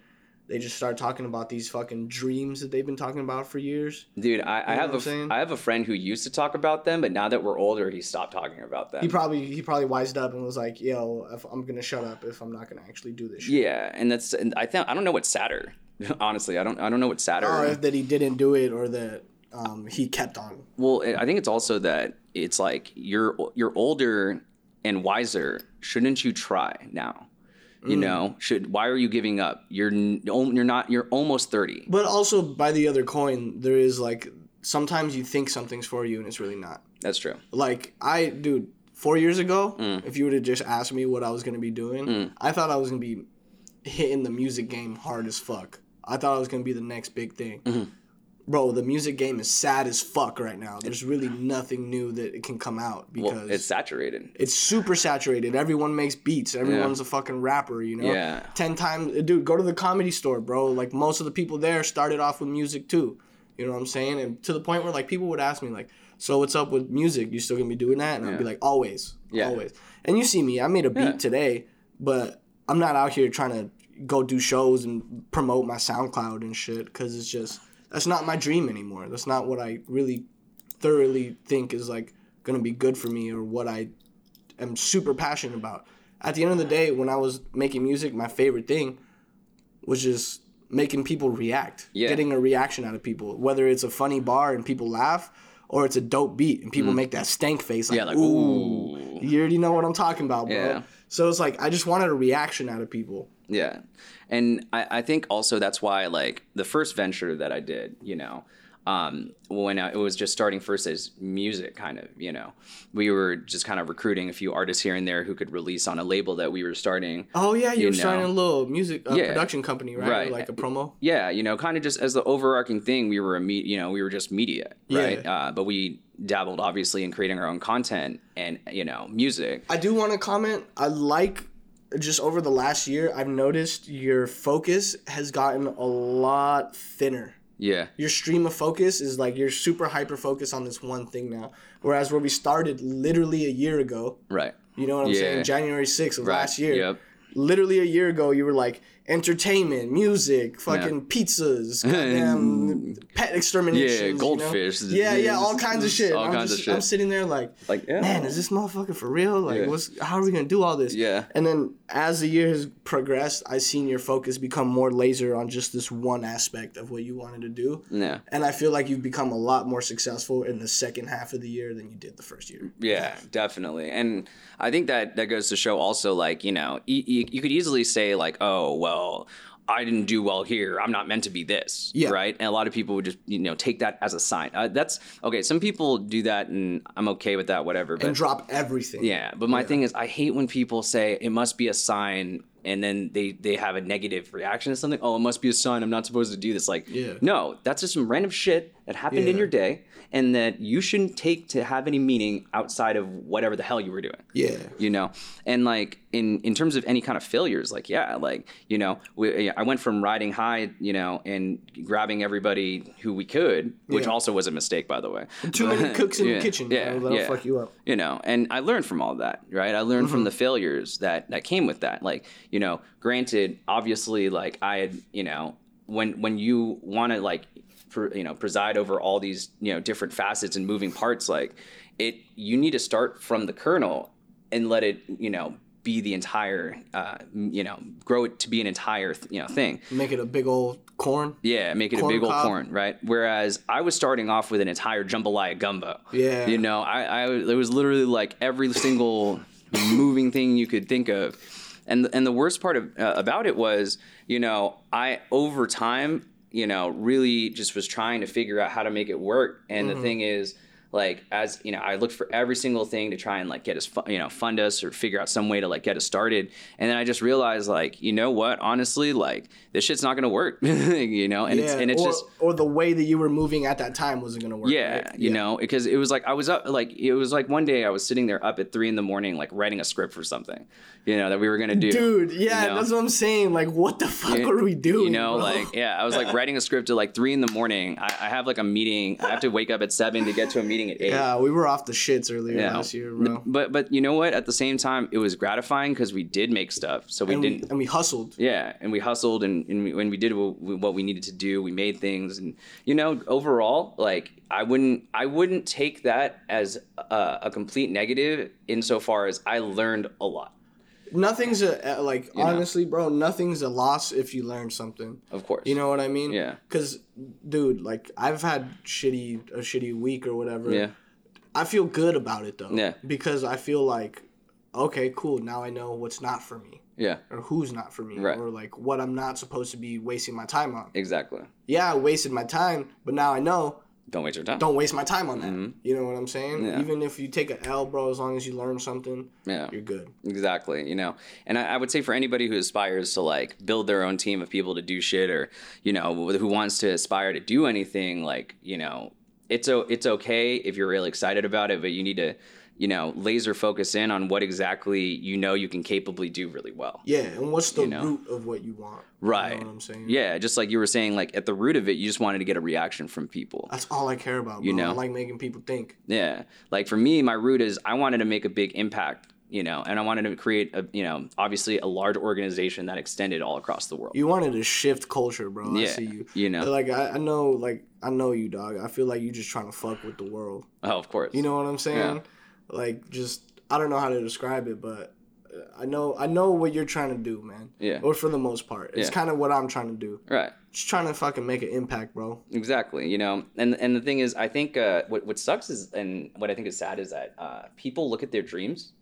they just start talking about these fucking dreams that they've been talking about for years. Dude, I, I have a? I have a friend who used to talk about them, but now that we're older, he stopped talking about them. He probably he probably wised up and was like, "Yo, if I'm gonna shut up if I'm not gonna actually do this." Shit. Yeah, and that's and I think I don't know what's sadder. [laughs] Honestly, I don't I don't know what's sadder. Or that he didn't do it, or that um, he kept on. well, I think it's also that it's like you're you're older and wiser. Shouldn't you try now? You Mm. know, should why are you giving up? You're you're not you're almost 30. But also, by the other coin, there is like sometimes you think something's for you and it's really not. That's true. Like I, dude, four years ago, Mm. if you would have just asked me what I was gonna be doing, I thought I was gonna be hitting the music game hard as fuck. I thought I was gonna be the next big thing. Mm-hmm. Bro, the music game is sad as fuck right now. There's really nothing new that it can come out because Well, it's saturated. it's super saturated. Everyone makes beats. Everyone's a fucking rapper, you know? Yeah. 10 times, dude, go to the comedy store, bro. Like, most of the people there started off with music too. You know what I'm saying? And to the point where, like, people would ask me, like, so what's up with music? You still gonna be doing that? And I'd be like, always. Yeah. Always. And you see me, I made a beat Yeah. today, but I'm not out here trying to go do shows and promote my SoundCloud and shit because it's just, that's not my dream anymore. That's not what I really thoroughly think is, like, gonna be good for me or what I am super passionate about. At the end of the day, when I was making music, my favorite thing was just making people react, Yeah. getting a reaction out of people. Whether it's a funny bar and people laugh, or it's a dope beat and people make that stank face, like, Mm. Yeah, like, ooh, ooh. you already know what I'm talking about, bro. Yeah. So it's like I just wanted a reaction out of people. Yeah. And I, I think also that's why like the first venture that I did, you know, um, when I, it was just starting first as music kind of, you know, we were just kind of recruiting a few artists here and there who could release on a label that we were starting. Oh yeah, you, You were starting a little music uh, Yeah. production company, right? Right. Like a promo. Yeah, you know, kind of just as the overarching thing, we were a me, you know, we were just media, right? Yeah. Uh, but we dabbled obviously in creating our own content and you know music. I do want to comment. I like just over the last year, I've noticed your focus has gotten a lot thinner. Yeah, Your stream of focus is like you're super hyper focused on this one thing now. Whereas where we started literally a year ago, right. you know what I'm Yeah. saying? January 6th of Right. last year. Yep. Literally a year ago, you were like entertainment, music, fucking pizzas, [laughs] goddamn pet exterminations. Yeah, you know? goldfish, Yeah, yeah, all kinds of shit. all I'm kinds of shit. I'm sitting there like, Like, yeah. man, is this motherfucker for real? Like, Yeah. what's how are we gonna do all this? Yeah. And then as the year has progressed, I've seen your focus become more laser on just this one aspect of what you wanted to do. Yeah. And I feel like you've become a lot more successful in the second half of the year than you did the first year. Yeah, definitely. And I think that that goes to show also like, you know, you could easily say like, "Oh, well, I didn't do well here. I'm not meant to be this." Yeah. Right? And a lot of people would just, you know, take that as a sign. Uh, that's okay, some people do that and I'm okay with that whatever, but And drop everything. yeah, but my thing is I hate when people say it must be a sign and then they they have a negative reaction to something. Oh, it must be a sign. I'm not supposed to do this. Like, Yeah. no, that's just some random shit that happened in your day and that you shouldn't take to have any meaning outside of whatever the hell you were doing Yeah. you know and like in in terms of any kind of failures like yeah like you know we, i went from riding high you know and grabbing everybody who we could which Yeah. also was a mistake by the way Too many [laughs] cooks in Yeah, the kitchen. yeah, Yeah, that'll yeah. fuck you up. you know and i learned from all that right i learned from mm-hmm. the failures that that came with that like you know granted obviously like i had you know when when you want to like you know preside over all these you know different facets and moving parts like it you need to start from the kernel and let it you know be the entire uh, you know grow it to be an entire you know thing Make it a big old corn. yeah, make it Corn a big old corn, right? Whereas I was starting off with an entire jambalaya gumbo. Yeah. You know, I, I it was literally like every single moving thing you could think of. And and the worst part of, uh, about it was, you know, I over time, you know, really just was trying to figure out how to make it work. And Mm-hmm. the thing is, like as you know, I looked for every single thing to try and like get us, you know, fund us or figure out some way to like get us started. And then I just realized, like, you know what? Honestly, like this shit's not gonna work, [laughs] you know. And it's and it's or, just or the way that you were moving at that time wasn't gonna work. yeah, right? you know, because it was like I was up, like it was like one day I was sitting there up at three in the morning, like writing a script for something, you know, that we were gonna do. Dude, yeah, you know? that's what I'm saying. Like, what the fuck You- are we doing? You know, bro? like yeah, I was like writing a script at like three in the morning. I, I have like a meeting. I have to wake up at seven to get to a meeting at eight. yeah, we were off the shits earlier Yeah. last year, bro. But but you know what? At the same time, it was gratifying because we did make stuff. So we and, didn't. and we hustled. Yeah, and we hustled, and, and we, when we did what we, what we needed to do, we made things, and you know, overall, like I wouldn't, I wouldn't take that as a, a complete negative, insofar as I learned a lot. Nothing's a like know? honestly, bro. Nothing's a loss if you learn something. Of course, You know what I mean? Yeah. Cause, dude, like I've had shitty a shitty week or whatever. Yeah, I feel good about it though. Yeah. Because I feel like, okay, cool. Now I know what's not for me, yeah, or who's not for me, Right. or like what I'm not supposed to be wasting my time on. exactly. Yeah, I wasted my time, but now I know don't waste your time. don't waste my time on that. You know what I'm saying? Mm-hmm. Yeah. Even if you take an L, bro, as long as you learn something, Yeah. you're good. Exactly, you know, and I, I would say for anybody who aspires to like build their own team of people to do shit, or you know, who wants to aspire to do anything, like you know, it's o- it's okay if you're really excited about it, but you need to, you know, laser focus in on what exactly you know you can capably do really well. Yeah, and what's the know? root of what you want? Right. You know what I'm saying? Yeah, just like you were saying, like at the root of it, you just wanted to get a reaction from people. That's all I care about, bro. You know? I like making people think. Yeah. Like for me, my root is I wanted to make a big impact, you know, and I wanted to create a, you know, obviously a large organization that extended all across the world. You wanted to shift culture, bro. I Yeah, see you. you know. Like I, I know like I know you, dog. I feel like you just trying to fuck with the world. Oh, of course. You know what I'm saying? Like just I don't know how to describe it, but uh, I know I know what you're trying to do, man. Yeah. Or for the most part, it's Yeah. kind of what I'm trying to do. Right. Just trying to fucking make an impact, bro. Exactly. You know, and and the thing is, I think uh, what what sucks is, and what I think is sad is that uh, people look at their dreams,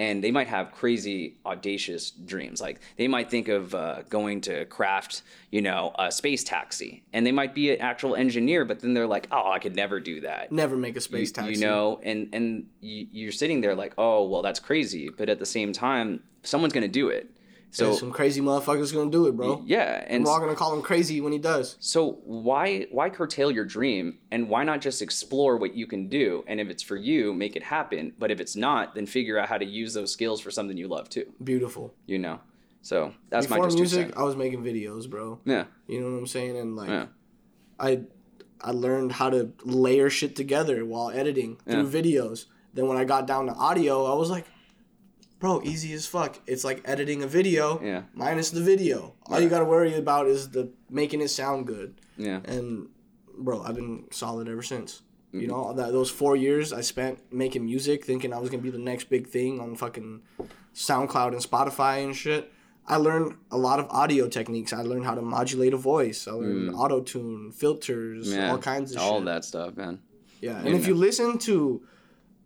and they might have crazy, audacious dreams. Like they might think of uh, going to craft, you know, a space taxi, and they might be an actual engineer, but then they're like, oh, I could never do that. Never make a space you, taxi. you know, and and you, you're sitting there like, oh, well, that's crazy, but at the same time, someone's gonna do it. So some crazy motherfuckers gonna do it, bro. yeah, and We're all gonna call him crazy when he does. so why why curtail your dream and why not just explore what you can do? And if it's for you, make it happen. But if it's not, then figure out how to use those skills for something you love too. Beautiful. You know. So that's Before my just music. I was making videos, bro. Yeah. You know what I'm saying? And like, Yeah. I I learned how to layer shit together while editing through videos. Then when I got down to audio, I was like, bro, easy as fuck. It's like editing a video Yeah. minus the video. All you gotta worry about is the making it sound good. Yeah. And bro, I've been solid ever since. You Mm-hmm. know, that those four years I spent making music, thinking I was gonna be the next big thing on fucking SoundCloud and Spotify and shit. I learned a lot of audio techniques. I learned how to modulate a voice. I learned auto tune, filters, Mm. Yeah. all kinds of All shit. that stuff, man. Yeah, and if you listen to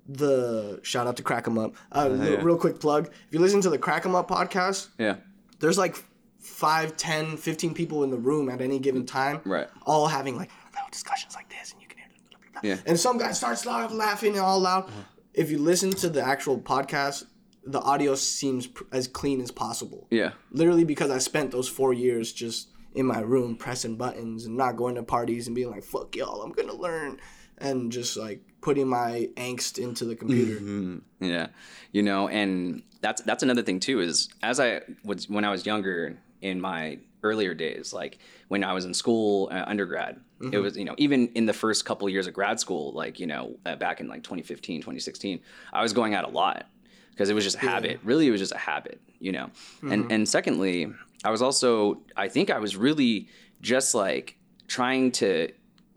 the shout out to Crack 'em Up, uh, real, real quick plug. If you listen to the Crack 'em Up podcast, Yeah. there's like 5, 10, 15 people in the room at any given time, Right. all having like little discussions like this, and you can hear. Blah, blah, blah. Yeah. And some guy starts loud, laughing all loud. If you listen to the actual podcast, the audio seems pr- as clean as possible. Yeah. Literally because I spent those four years just in my room pressing buttons and not going to parties and being like, "Fuck y'all, I'm gonna learn," and just like putting my angst into the computer. Yeah, you know, and that's that's another thing too. Is as I was when I was younger in my earlier days, like when I was in school, uh, undergrad, it was you know even in the first couple years of grad school, like you know uh, back in like 2015, 2016, I was going out a lot because it was just a habit. Really, it was just a habit, you know. And and secondly, I was also I think I was really just like trying to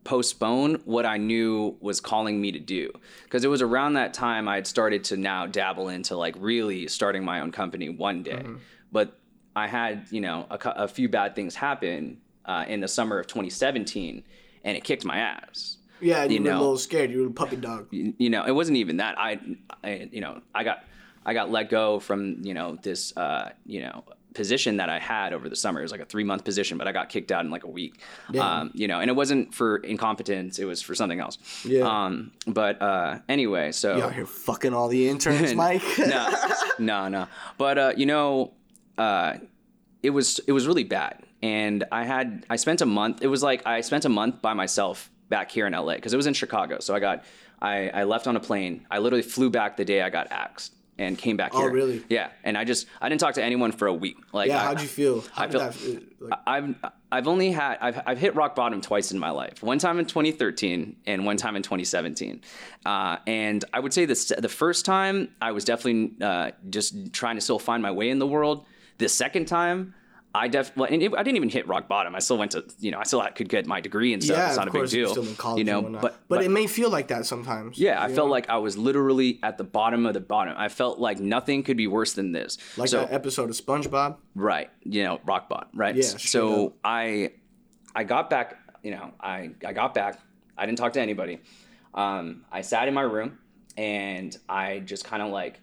postpone what I knew was calling me to do. Because it was around that time I had started to now dabble into like really starting my own company one day. But I had, you know, a, a few bad things happen uh, in the summer of 2017 and it kicked my ass. Yeah, and you, You were a little scared. You were a puppy dog. You you know, it wasn't even that. I, I you know, I got I got let go from, you know, this uh, you know, position that I had over the summer. It was like a three month position, but I got kicked out in like a week. Um, you know, and it wasn't for incompetence, it was for something else. Yeah. Um, but uh anyway, so You out here fucking all the interns, [laughs] Mike. [laughs] no, no, no. But uh, you know, uh, it was it was really bad, and I had I spent a month. It was like I spent a month by myself back here in LA because it was in Chicago. So I got I I left on a plane. I literally flew back the day I got axed and came back here. Oh, really? Yeah, and I just I didn't talk to anyone for a week. Like, yeah, I, how'd you feel? How I feel- that? Like, I've I've only had I've I've hit rock bottom twice in my life. One time in 2013 and one time in 2017. Uh, and I would say the the first time I was definitely uh, just trying to still find my way in the world. The second time. I def well, I didn't even hit rock bottom. I still went to, you know, I still could get my degree and stuff. yeah, it's not of a big deal, still in college you know. whatnot. But, but it may feel like that sometimes. yeah, I you felt know? like I was literally at the bottom of the bottom. I felt like nothing could be worse than this. like so, that episode of SpongeBob. Right. You know, rock bottom. Right. Yeah, so. I I got back, you know, I, I got back. I didn't talk to anybody. Um, I sat in my room and I just kind of like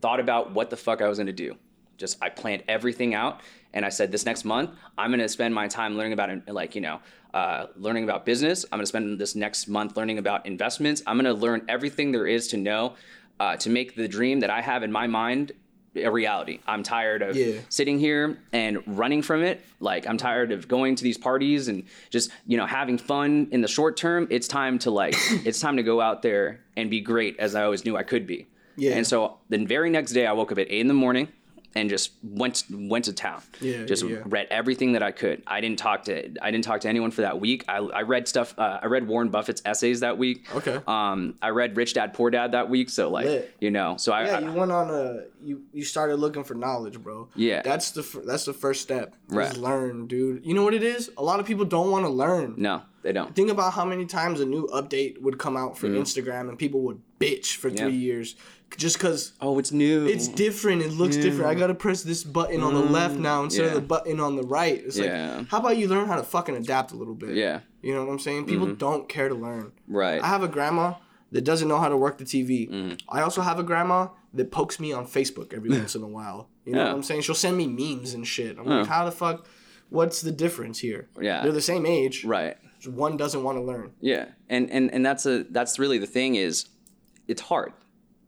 thought about what the fuck I was gonna do. Just I planned everything out and I said, this next month, I'm going to spend my time learning about, like, you know, uh, learning about business. I'm going to spend this next month learning about investments. I'm going to learn everything there is to know uh, to make the dream that I have in my mind a reality. I'm tired of Yeah. sitting here and running from it. Like I'm tired of going to these parties and just you know having fun in the short term. It's time to like [laughs] it's time to go out there and be great as I always knew I could be. Yeah. And so the very next day I woke up at eight in the morning and just went went to town. Yeah, Just yeah. read everything that I could. I didn't talk to I didn't talk to anyone for that week. I, I read stuff. Uh, I read Warren Buffett's essays that week. Okay. Um, I read Rich Dad Poor Dad that week. So like Lit. you know, so I, Yeah, you went on a you you started looking for knowledge, bro. Yeah. That's the that's the first step. Right. Just learn, dude. You know what it is? A lot of people don't want to learn. no, they don't. Think about how many times a new update would come out for Instagram and people would bitch for Mm-hmm. Yeah. three years just because Oh, it's new. it's different. It looks different. I gotta press this button on the left now instead of Mm. the button on the right. It's Yeah. like, how about you learn how to fucking adapt a little bit? Yeah. You know what I'm saying? People don't care to learn. Right. I have a grandma that doesn't know how to work the TV. Mm-hmm. I also have a grandma that pokes me on Facebook every once in a while. You know Yeah. what I'm saying? She'll send me memes and shit. I'm like, how the fuck? What's the difference here? Yeah. They're the same age. right. One doesn't want to learn. Yeah. And and and that's a that's really the thing is it's hard.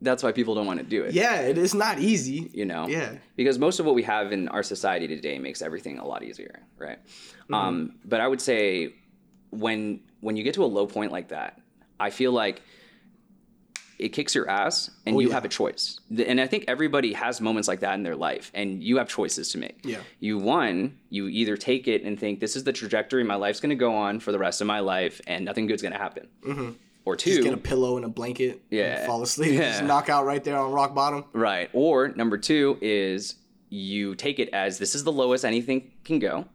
That's why people don't want to do it. Yeah, it is not easy. You know? Yeah. Because most of what we have in our society today makes everything a lot easier, right? Mm-hmm. Um, but I would say when when you get to a low point like that, I feel like it kicks your ass and Oh, you yeah. have a choice. And I think everybody has moments like that in their life and you have choices to make. Yeah. You one, you either take it and think this is the trajectory my life's going to go on for the rest of my life and nothing good's going to happen. Or two. Just get a pillow and a blanket. Yeah. fall asleep. Yeah. Just knock out right there on rock bottom. Right. Or number two is you take it as this is the lowest anything can go,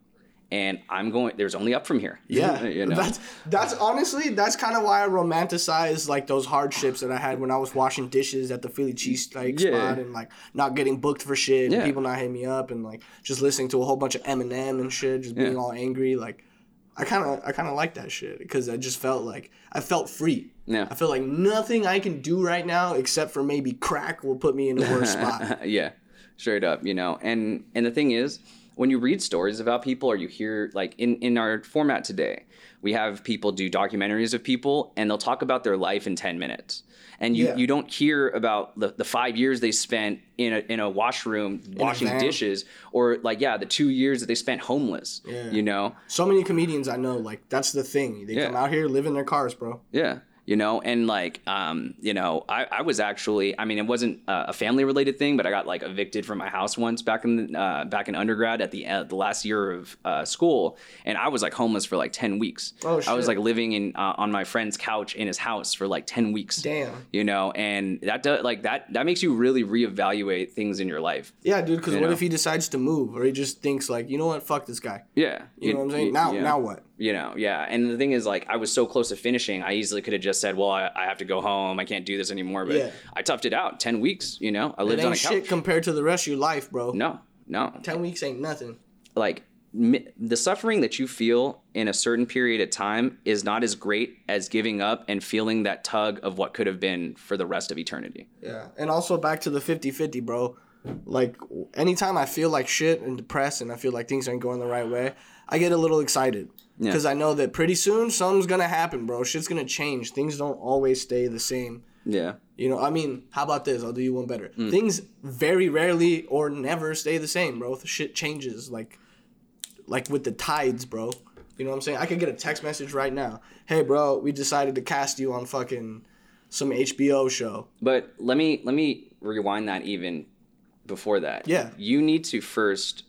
and I'm going. There's only up from here. Yeah, [laughs] you know. that's that's honestly that's kind of why I romanticize like those hardships that I had when I was washing dishes at the Philly cheesesteak Yeah. spot and like not getting booked for shit, and Yeah. people not hitting me up, and like just listening to a whole bunch of Eminem and shit, just being all angry. Like I kind of I kind of like that shit because I just felt like I felt free. Yeah. I feel like nothing I can do right now except for maybe crack will put me in a worse spot. [laughs] yeah, straight up. You know, and and the thing is, when you read stories about people or you hear like in in our format today, we have people do documentaries of people and they'll talk about their life in ten minutes. And you, Yeah. you don't hear about the, the five years they spent in a in a washroom washing van. dishes, or like yeah, the two years that they spent homeless. Yeah. You know, So many comedians I know like that's the thing. They Yeah. come out here live in their cars, bro. Yeah. You know, and like, um, you know, I, I was actually, I mean, it wasn't a family related thing, but I got like evicted from my house once back in the, uh, back in undergrad at the uh, the last year of uh, school, and I was like homeless for like ten weeks. Oh, shit. I was like living in uh, on my friend's couch in his house for like ten weeks. Damn. You know, and that does like that that makes you really reevaluate things in your life. Yeah, dude. Because what know? if he decides to move, or he just thinks like, you know what, fuck this guy. Yeah. You know what I'm saying? Now, yeah. now what? You know yeah and the thing is like i was so close to finishing i easily could have just said well I, I have to go home i can't do this anymore but Yeah. i toughed it out 10 weeks you know i lived on a couch shit compared to the rest of your life, bro. no no Ten weeks ain't nothing. like the suffering that you feel in a certain period of time is not as great as giving up and feeling that tug of what could have been for the rest of eternity Yeah. And also back to the 50-50, bro. Like anytime I feel like shit and depressed and I feel like things aren't going the right way, I get a little excited. Yeah. Because I know that pretty soon something's gonna happen, bro. Shit's gonna change. Things don't always stay the same. yeah You know, I mean, how about this? I'll do you one better. Hmm. Things very rarely or never stay the same, bro. The shit changes like like with the tides, bro. You know what I'm saying? I could get a text message right now. Hey, bro, we decided to cast you on fucking some HBO show. But let me let me rewind that even before that. Yeah. You need to first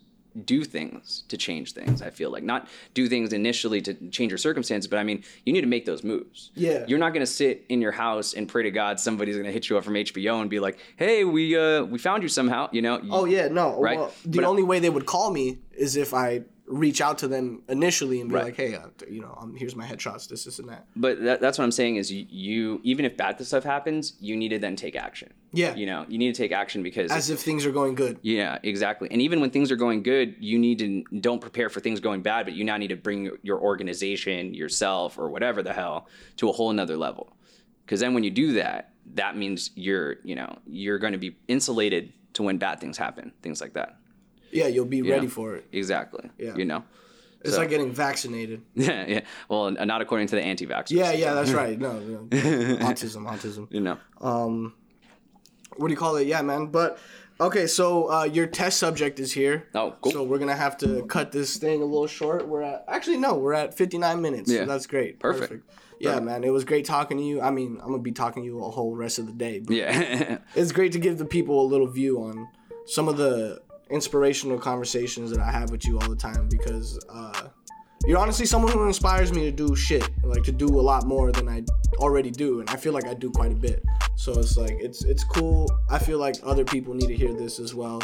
do things to change things. I feel like not do things initially to change your circumstances, but I mean you need to make those moves. Yeah. You're not going to sit in your house and pray to God somebody's going to hit you up from HBO and be like, "Hey, we uh we found you somehow." You know. Oh yeah, no. Right. Well, the But- only way they would call me is if I reach out to them initially and be Right. like, "Hey, uh, you know, um, here's my headshots, this, this, and that." But that, that's what I'm saying is you, you even if bad stuff happens, you need to then take action. Yeah. You know, you need to take action because As if things are going good. Yeah, exactly. And even when things are going good, you need to don't prepare for things going bad, but you now need to bring your organization, yourself, or whatever the hell to a whole nother level. Because then when you do that, that means you're, you know, you're going to be insulated to when bad things happen, things like that. Yeah, you'll be you ready know? for it. Exactly. Yeah. You know. It's So- like getting vaccinated. [laughs] Yeah, yeah. Well, not according to the anti-vaxxers. Yeah, yeah, that's right. No, no. [laughs] autism, autism. You know. Um, What do you call it? Yeah, man. But okay, so uh, your test subject is here. Oh, cool. So we're gonna have to cut this thing a little short. We're at actually no, we're at 59 minutes. Yeah. So that's great. Perfect. Yeah, man. It was great talking to you. I mean, I'm gonna be talking to you a whole rest of the day. But Yeah. [laughs] it's great to give the people a little view on some of the inspirational conversations that I have with you all the time because uh, you're honestly someone who inspires me to do shit, like to do a lot more than I already do, and I feel like I do quite a bit. So it's like it's it's cool. I feel like other people need to hear this as well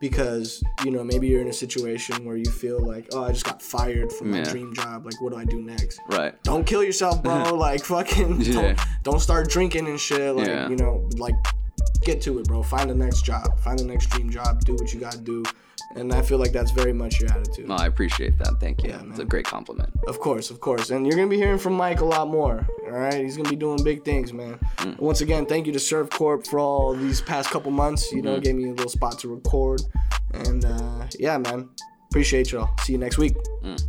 because you know maybe you're in a situation where you feel like oh I just got fired from my Yeah. dream job like what do I do next? right. don't kill yourself, bro. [laughs] like fucking Yeah. don't don't start drinking and shit. Like Yeah. you know, like get to it, bro. Find the next job. Find the next dream job. Do what you gotta do. And I feel like that's very much your attitude. Well, I appreciate that. Thank you. Yeah, it's a great compliment. Of course, of course. And you're gonna be hearing from Mike a lot more. All right, he's gonna be doing big things, man. Mm. Once again, thank you to Servcorp for all these past couple months. You know, Mm-hmm. gave me a little spot to record. And uh, yeah, man, appreciate y'all. See you next week. Mm.